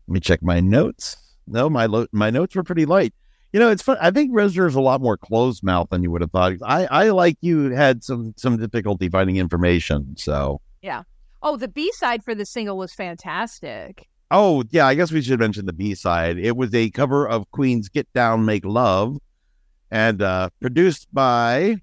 Let me check my notes. No, my lo- my notes were pretty light. You know, it's fun. I think Reznor is a lot more closed mouth than you would have thought. I, I like you had some some difficulty finding information. So, yeah. Oh, the B side for the single was fantastic. oh yeah, I guess we should mention the B side. It was a cover of Queen's "Get Down, Make Love," and uh, produced by.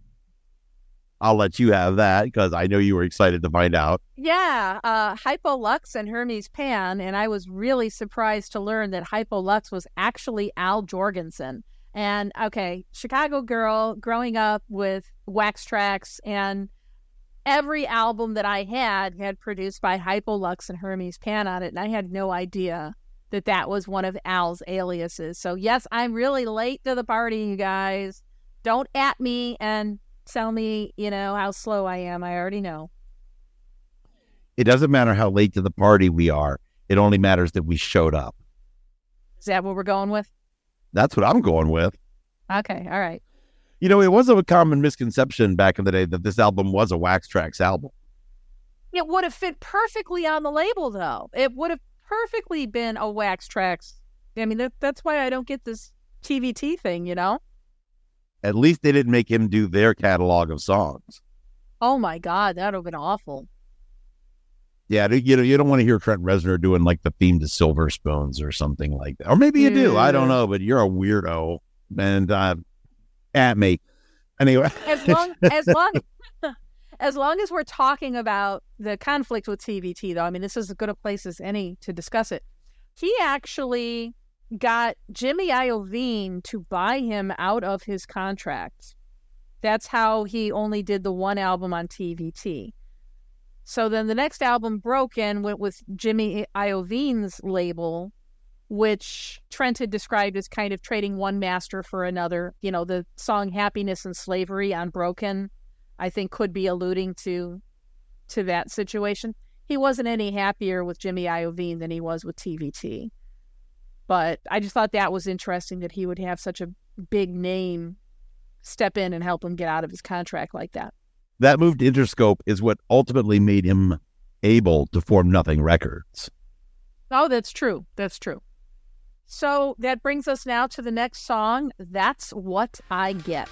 I'll let you have that because I know you were excited to find out. Yeah, uh, Hypo Luxa and Hermes Pan, and I was really surprised to learn that Hypo Luxa was actually Al Jourgensen. And okay, Chicago girl, growing up with Wax Trax, and every album that I had had produced by Hypo Luxa and Hermes Pan on it, and I had no idea that that was one of Al's aliases. So yes, I'm really late to the party, you guys. Don't at me and tell me, you know, how slow I am. I already know. It doesn't matter how late to the party we are. It only matters that we showed up. Is that what we're going with? That's what I'm going with. Okay, all right. You know, it was a common misconception back in the day that this album was a Wax Trax album. It would have fit perfectly on the label, though. It would have perfectly been a Wax Trax. I mean, that, that's why I don't get this TVT thing, you know? At least they didn't make him do their catalog of songs. Oh my God, that would have been awful. Yeah, you know, you don't want to hear Trent Reznor doing like the theme to Silver Spoons or something like that. Or maybe you do. I don't know, but you're a weirdo. And uh, at me. Anyway, As long as long as long as we're talking about the conflict with TVT, though, I mean, this is as good a place as any to discuss it. He actually got Jimmy Iovine to buy him out of his contract. That's how he only did the one album on TVT. So then the next album, Broken, went with Jimmy Iovine's label, which Trent had described as kind of trading one master for another. You know, the song Happiness and Slavery on Broken, I think could be alluding to to that situation. He wasn't any happier with Jimmy Iovine than he was with TVT. But I just thought that was interesting that he would have such a big name step in and help him get out of his contract like that. that move to Interscope is what ultimately made him able to form Nothing Records. Oh, that's true. That's true. So that brings us now to the next song. That's what I get.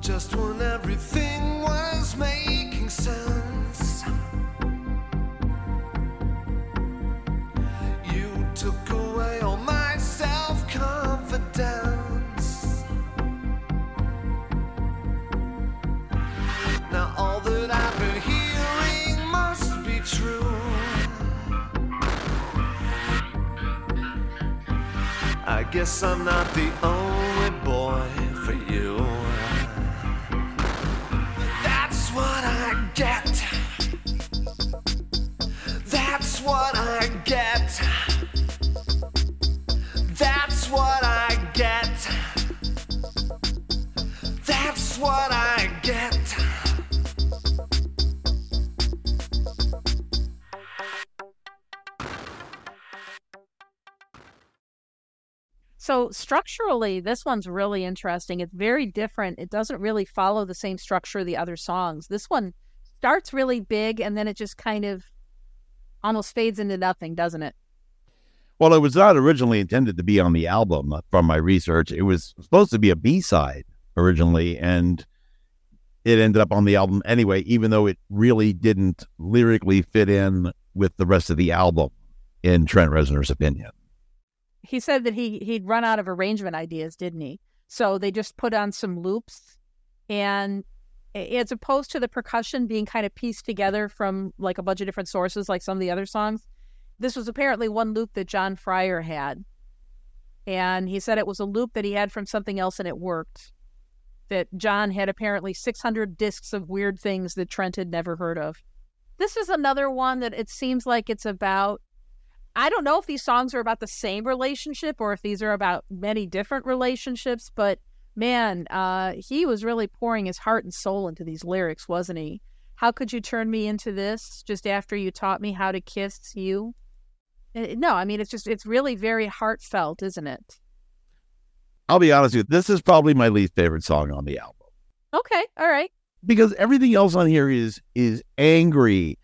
Just when everything was making sense, guess I'm not the only boy for you. That's what I get. That's what I get. That's what I get. That's what I So structurally, this one's really interesting. It's very different. It doesn't really follow the same structure of the other songs. This one starts really big and then it just kind of almost fades into nothing, doesn't it? Well, it was not originally intended to be on the album uh, from my research. It was supposed to be a B side originally, and it ended up on the album anyway, even though it really didn't lyrically fit in with the rest of the album, in Trent Reznor's opinion. He said that he he'd run out of arrangement ideas, didn't he? So they just put on some loops and as opposed to the percussion being kind of pieced together from like a bunch of different sources like some of the other songs, this was apparently one loop that John Fryer had. And he said it was a loop that he had from something else and it worked. That John had apparently 600 discs of weird things that Trent had never heard of. This is another one that it seems like it's about. I don't know if these songs are about the same relationship or if these are about many different relationships, but man, uh, he was really pouring his heart and soul into these lyrics, wasn't he? How could you turn me into this just after you taught me how to kiss you? Eh, no, I mean, it's just, it's really very heartfelt, isn't it? I'll be honest with you, this is probably my least favorite song on the album. Okay, all right. Because everything else on here is is angry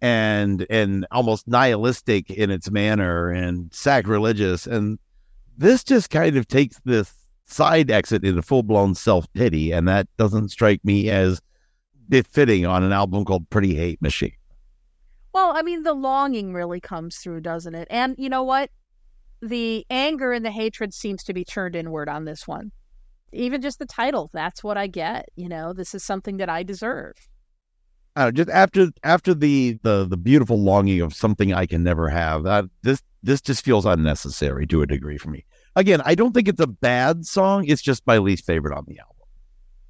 and and almost nihilistic in its manner and sacrilegious and this just kind of takes this side exit into full blown self pity, and that doesn't strike me as befitting on an album called Pretty Hate Machine. Well, I mean, the longing really comes through, doesn't it? And you know what? The anger and the hatred seems to be turned inward on this one. Even just the title, that's what I get. You know, this is something that I deserve. Uh, just after after the, the the beautiful longing of something I can never have, that this this just feels unnecessary to a degree for me. Again, I don't think it's a bad song. It's just my least favorite on the album.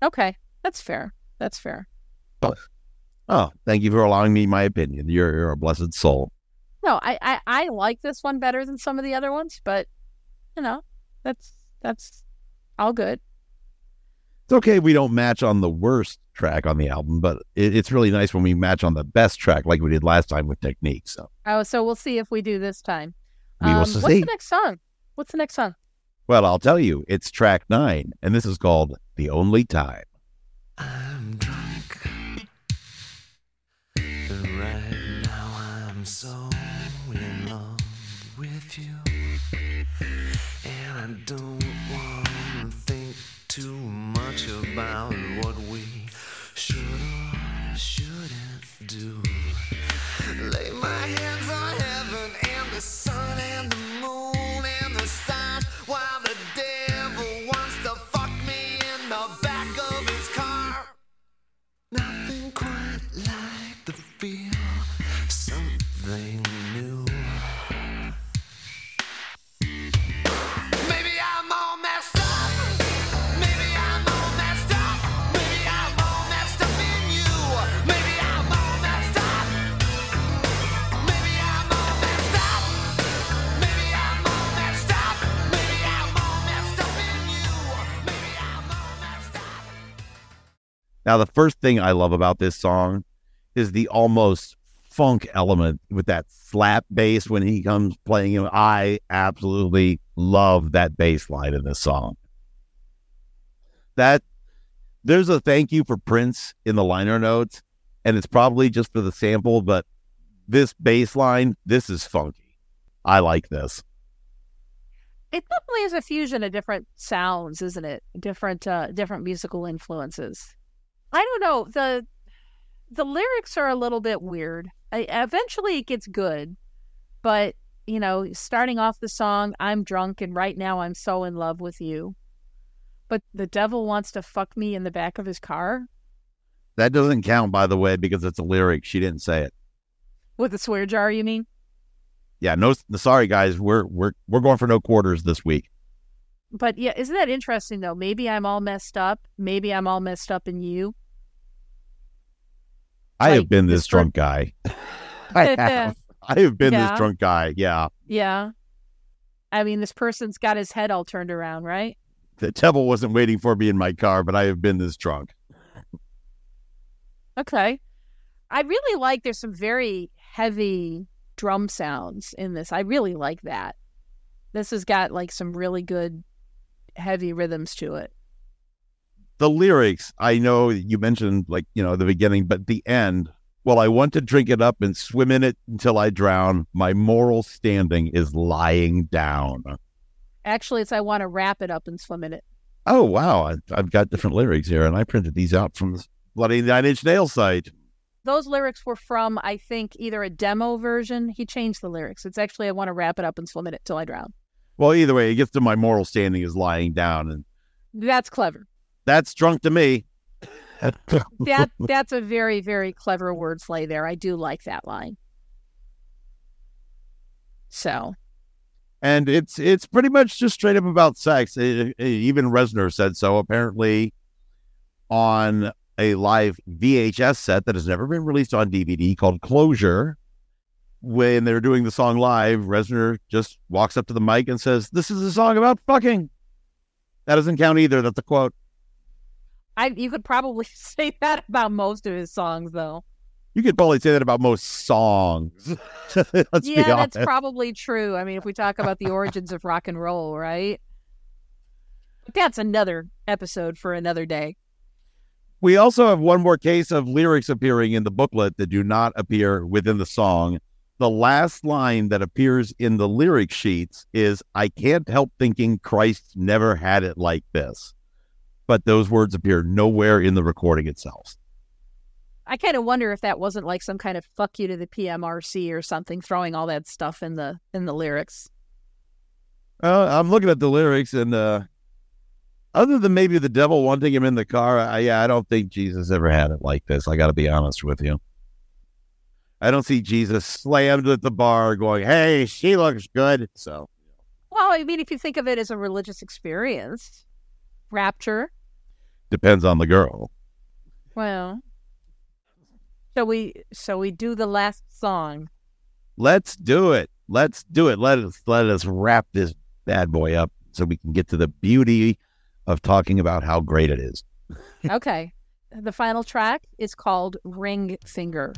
Okay, that's fair. That's fair. But, oh, thank you for allowing me my opinion. You're, you're a blessed soul. No, I, I I like this one better than some of the other ones, but you know, that's that's all good. It's okay we don't match on the worst track on the album, but it, it's really nice when we match on the best track, like we did last time with Technique. So, oh, so we'll see if we do this time. We will um, see. What's the next song? What's the next song? well, I'll tell you, it's track nine, and this is called "The Only Time." I'm drunk. And right now I'm so in love with you. And I don't about what Now, the first thing I love about this song is the almost funk element with that slap bass when he comes playing him. I absolutely love that bass line in this song. That there's a thank you for Prince in the liner notes, and it's probably just for the sample, but this bass line, this is funky. I like this. It definitely is a fusion of different sounds, isn't it? Different uh different musical influences. I don't know. The the lyrics are a little bit weird. I, eventually it gets good, but you know, starting off the song, I'm drunk and right now I'm so in love with you. But the devil wants to fuck me in the back of his car That doesn't count, by the way, because it's a lyric. She didn't say it. with a swear jar, you mean? Yeah, no. Sorry, guys. We're we're we're going for no quarters this week. But yeah, isn't that interesting though? Maybe I'm all messed up. Maybe I'm all messed up in you. I have been this this drunk guy. I have. I have been Yeah. this drunk guy. Yeah. Yeah. I mean, this person's got his head all turned around, right? The devil wasn't waiting for me in my car, but I have been this drunk. Okay. I really like there's some very heavy drum sounds in this. I really like that. This has got like some really good heavy rhythms to it. The lyrics, I know you mentioned like, you know, the beginning, but the end, well, I want to drink it up and swim in it until I drown. My moral standing is lying down. Actually, it's I want to wrap it up and swim in it. Oh, wow. I, I've got different lyrics here, and I printed these out from the Bloody Nine Inch Nail site. Those lyrics were from, I think, either a demo version. He changed the lyrics. It's actually I want to wrap it up and swim in it till I drown. Well, either way, it gets to my moral standing is lying down, and That's clever. that's drunk to me. That that's a very very clever wordplay there. I do like that line. So and it's it's pretty much just straight up about sex. It- it- even Reznor said so. Apparently, on a live VHS set that has never been released on DVD called Closure, when they're doing the song live, Reznor just walks up to the mic and says, "This is a song about fucking." That doesn't count either. That's a quote. I you could probably say that about most of his songs though. You could probably say that about most songs. Let's be yeah, that's probably true. I mean, if we talk about the origins of rock and roll, right? But that's another episode for another day. We also have one more case of lyrics appearing in the booklet that do not appear within the song. The last line that appears in the lyric sheets is I can't help thinking Christ never had it like this. But those words appear nowhere in the recording itself. I kind of wonder if that wasn't like some kind of fuck you to the PMRC or something, throwing all that stuff in the in the lyrics. Uh, I'm looking at the lyrics, and uh, other than maybe the devil wanting him in the car, I, yeah, I don't think Jesus ever had it like this. I got to be honest with you. I don't see Jesus slammed at the bar going, "Hey, she looks good." So Well, I mean, if you think of it as a religious experience, rapture. depends on the girl. Well, so we so we do the last song. Let's do it. Let's do it. Let us let us wrap this bad boy up so we can get to the beauty of talking about how great it is. Okay, the final track is called Ring Finger.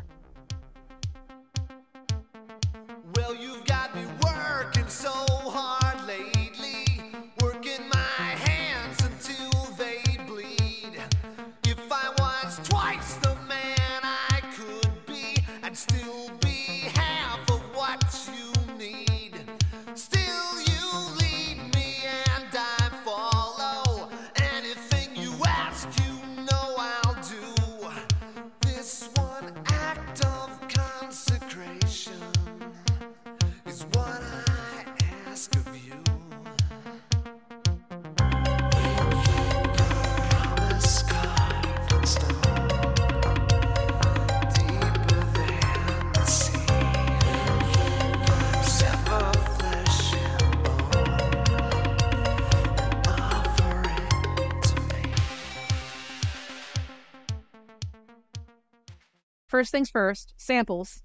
First things first, samples.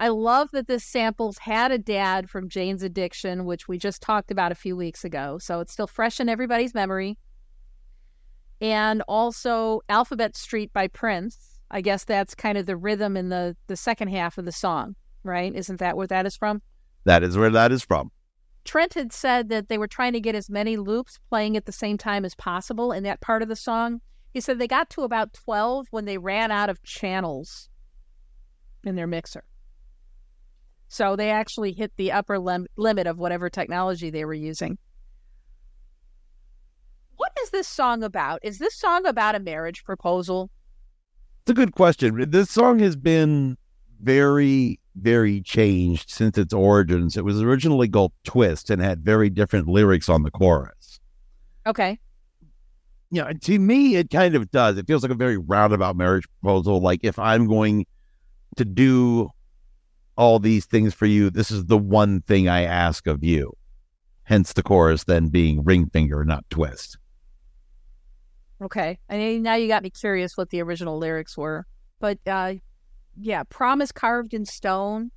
I love that this samples had a dad from Jane's Addiction, which we just talked about a few weeks ago. So it's still fresh in everybody's memory. And also Alphabet Street by Prince. I guess that's kind of the rhythm in the the second half of the song, right? Isn't that where that is from? That is where that is from. Trent had said that they were trying to get as many loops playing at the same time as possible in that part of the song. He said they got to about 12 when they ran out of channels in their mixer. So they actually hit the upper lim- limit of whatever technology they were using. What is this song about? Is this song about a marriage proposal? It's a good question. This song has been very, very changed since its origins. It was originally called Twist and had very different lyrics on the chorus. Okay. Yeah, to me, it kind of does. It feels like a very roundabout marriage proposal. Like if I'm going to do all these things for you, this is the one thing I ask of you. Hence the chorus then being ring finger, not twist. Okay. Mean, now you got me curious what the original lyrics were. But uh yeah, promise carved in stone.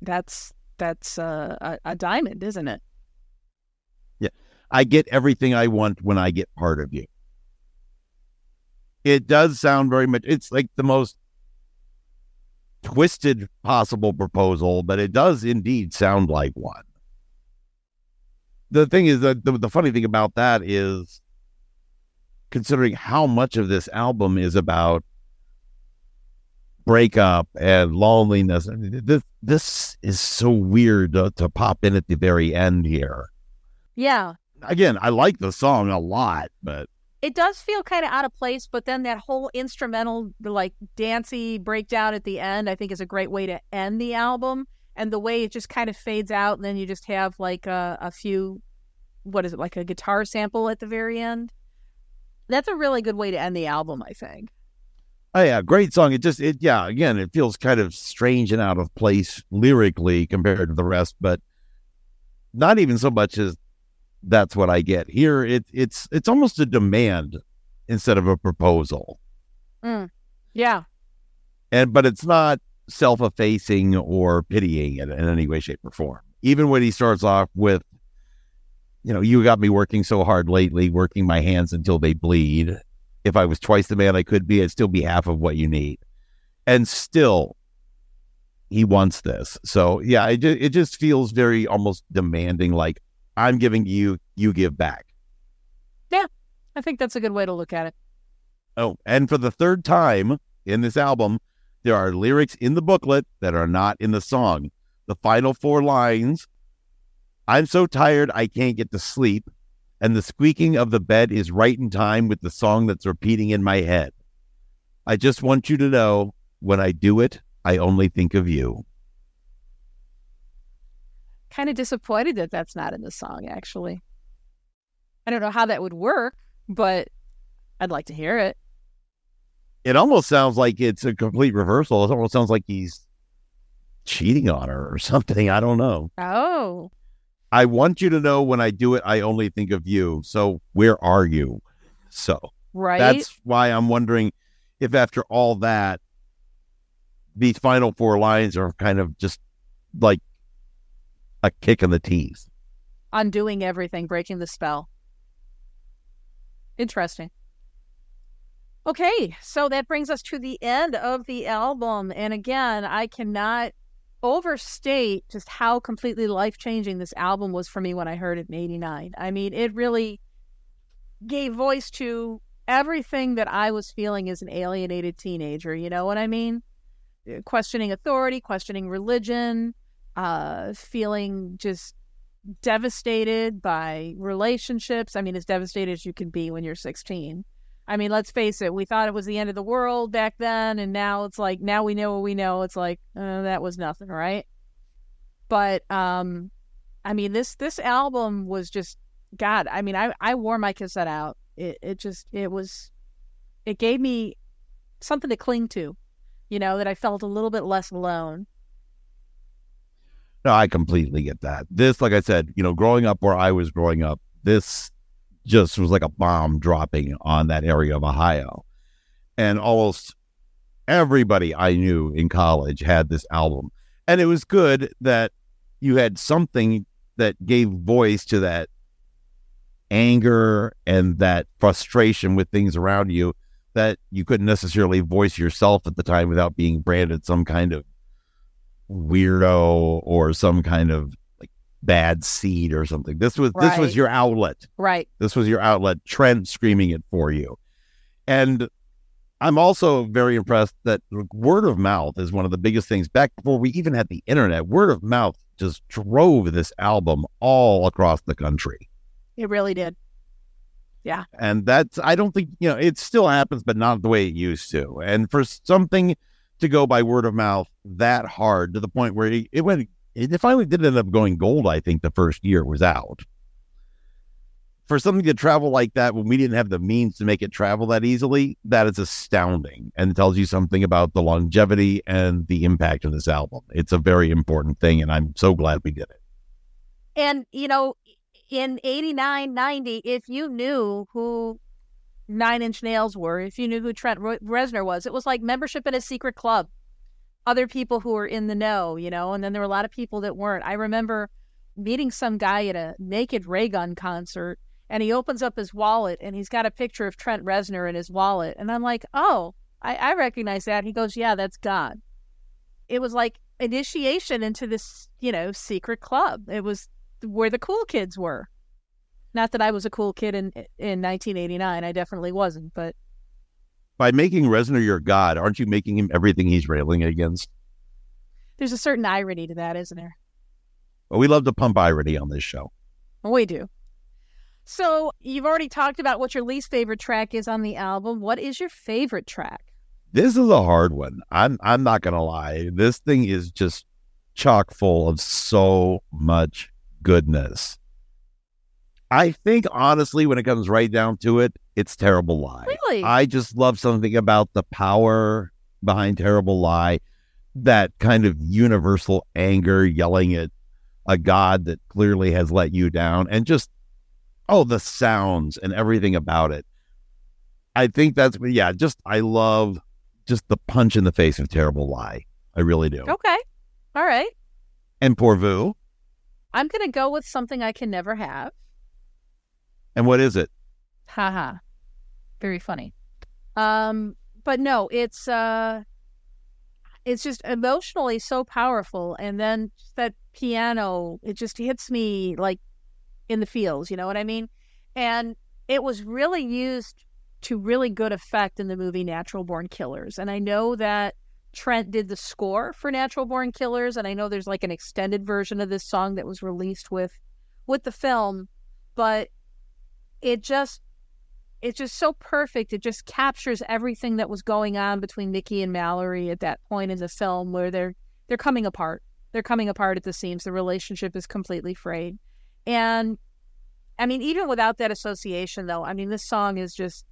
That's that's uh, a, a diamond, isn't it? Yeah. I get everything I want when I get part of you. It does sound very much, it's like the most twisted possible proposal, but it does indeed sound like one. the thing is that the, the funny thing about that is considering how much of this album is about breakup and loneliness. I mean, this this is so weird to, to pop in at the very end here. Yeah. Again, I like the song a lot, but It does feel kind of out of place, but then that whole instrumental, like dancey breakdown at the end, I think is a great way to end the album. And the way it just kind of fades out, and then you just have like a, a few, what is it, like a guitar sample at the very end. That's a really good way to end the album, I think. oh yeah, great song. It just it yeah, again, it feels kind of strange and out of place lyrically compared to the rest, but not even so much as that's what I get. Here it it's it's almost a demand instead of a proposal. Mm. Yeah. and but it's not self-effacing or pitying in, in any way shape or form even when he starts off with you know you got me working so hard lately working my hands until they bleed if i was twice the man i could be i'd still be half of what you need and still he wants this so yeah it, it just feels very almost demanding like i'm giving you you give back Yeah, I think that's a good way to look at it. Oh, and for the third time in this album, there are lyrics in the booklet that are not in the song. The final four lines I'm so tired I can't get to sleep, and the squeaking of the bed is right in time with the song that's repeating in my head. I just want you to know when I do it, I only think of you. Kind of disappointed that that's not in the song, actually. I don't know how that would work, but I'd like to hear it. It almost sounds like it's a complete reversal. It almost sounds like he's cheating on her or something. I don't know. Oh, I want you to know when I do it, I only think of you. So where are you? So right. that's why I'm wondering if after all that, these final four lines are kind of just like a kick in the teeth. Undoing everything, breaking the spell. Interesting. Okay, so that brings us to the end of the album. And again, I cannot overstate just how completely life changing this album was for me when I heard it in 89. I mean, it really gave voice to everything that I was feeling as an alienated teenager. You know what I mean? Questioning authority, questioning religion, uh, feeling just devastated by relationships. I mean, as devastated as you can be when you're 16. I mean, let's face it, we thought it was the end of the world back then, and now it's like, now we know what we know. It's like, uh, that was nothing, right? But, um, I mean, this this album was just, God, I mean, I, I wore my cassette out. It, it just, it was, it gave me something to cling to, you know, that I felt a little bit less alone. No, I completely get that. This, like I said, you know, growing up where I was growing up, this just was like a bomb dropping on that area of Ohio. And almost everybody I knew in college had this album. And it was good that you had something that gave voice to that anger and that frustration with things around you that you couldn't necessarily voice yourself at the time without being branded some kind of weirdo or some kind of like bad seed or something. This was this was your outlet. Right. This was your outlet. Trent screaming it for you. And I'm also very impressed that word of mouth is one of the biggest things. Back before we even had the internet, word of mouth just drove this album all across the country. It really did. Yeah. And that's, I don't think, you know, it still happens, but not the way it used to. And for something to go by word of mouth that hard to the point where it, it went, it finally did end up going gold, I think, the first year it was out. For something to travel like that when we didn't have the means to make it travel that easily, that is astounding and tells you something about the longevity and the impact of this album. It's a very important thing, and I'm so glad we did it. And, you know, in 89, 90, if you knew who Nine Inch Nails were, if you knew who Trent Re- Reznor was, it was like membership in a secret club. Other people who were in the know, you know, and then there were a lot of people that weren't. I remember meeting some guy at a Naked Raygun concert, and he opens up his wallet and he's got a picture of Trent Reznor in his wallet. And I'm like, oh, I, I recognize that. He goes, yeah, that's God. It was like initiation into this, you know, secret club. It was where the cool kids were. Not that I was a cool kid in in 1989. I definitely wasn't, but By making Reznor your god, aren't you making him everything he's railing against? there's a certain irony to that, isn't there? Well, we love to pump irony on this show. We do. So you've already talked about what your least favorite track is on the album. What is your favorite track? This is a hard one. I'm I'm not gonna lie. This thing is just chock full of so much goodness. I think honestly, when it comes right down to it, it's terrible lie. Really? I just love something about the power behind terrible lie, that kind of universal anger yelling at a god that clearly has let you down, and just oh, the sounds and everything about it. I think that's yeah, just I love just the punch in the face of terrible lie. I really do. okay. All right. And Pourvu. I'm going to go with something I can never have. And what is it? Haha. Very funny. Um, but no, it's uh it's just emotionally so powerful and then that piano, it just hits me like in the feels, you know what I mean? And it was really used to really good effect in the movie Natural Born Killers. And I know that Trent did the score for Natural Born Killers and I know there's like an extended version of this song that was released with with the film, but it just it's just so perfect. It just captures everything that was going on between Mickey and Mallory at that point in the film where they're they're coming apart. They're coming apart at the seams. The relationship is completely frayed. And I mean, even without that association though, I mean this song is just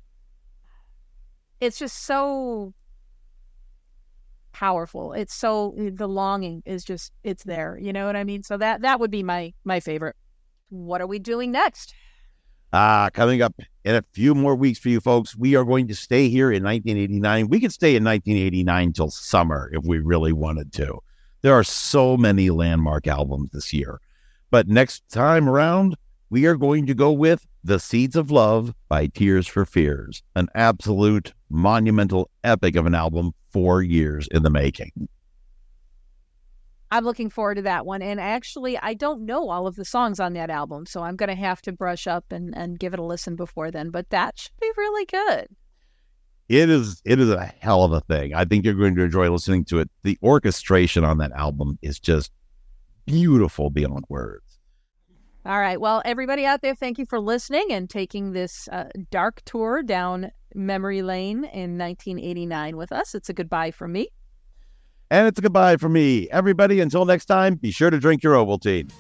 it's just so powerful. It's so the longing is just it's there. You know what I mean? So that that would be my my favorite. What are we doing next? Ah, coming up in a few more weeks for you folks, we are going to stay here in 1989. We could stay in 1989 till summer if we really wanted to. There are so many landmark albums this year. But next time around, we are going to go with The Seeds of Love by Tears for Fears, an absolute monumental epic of an album, four years in the making. I'm looking forward to that one. And actually, I don't know all of the songs on that album, so I'm going to have to brush up and, and give it a listen before then. But that should be really good. It is it is a hell of a thing. I think you're going to enjoy listening to it. The orchestration on that album is just beautiful beyond words. All right. Well, everybody out there, thank you for listening and taking this uh, dark tour down memory lane in 1989 with us. It's a goodbye from me. And it's a goodbye from me. Everybody, until next time, be sure to drink your Ovaltine.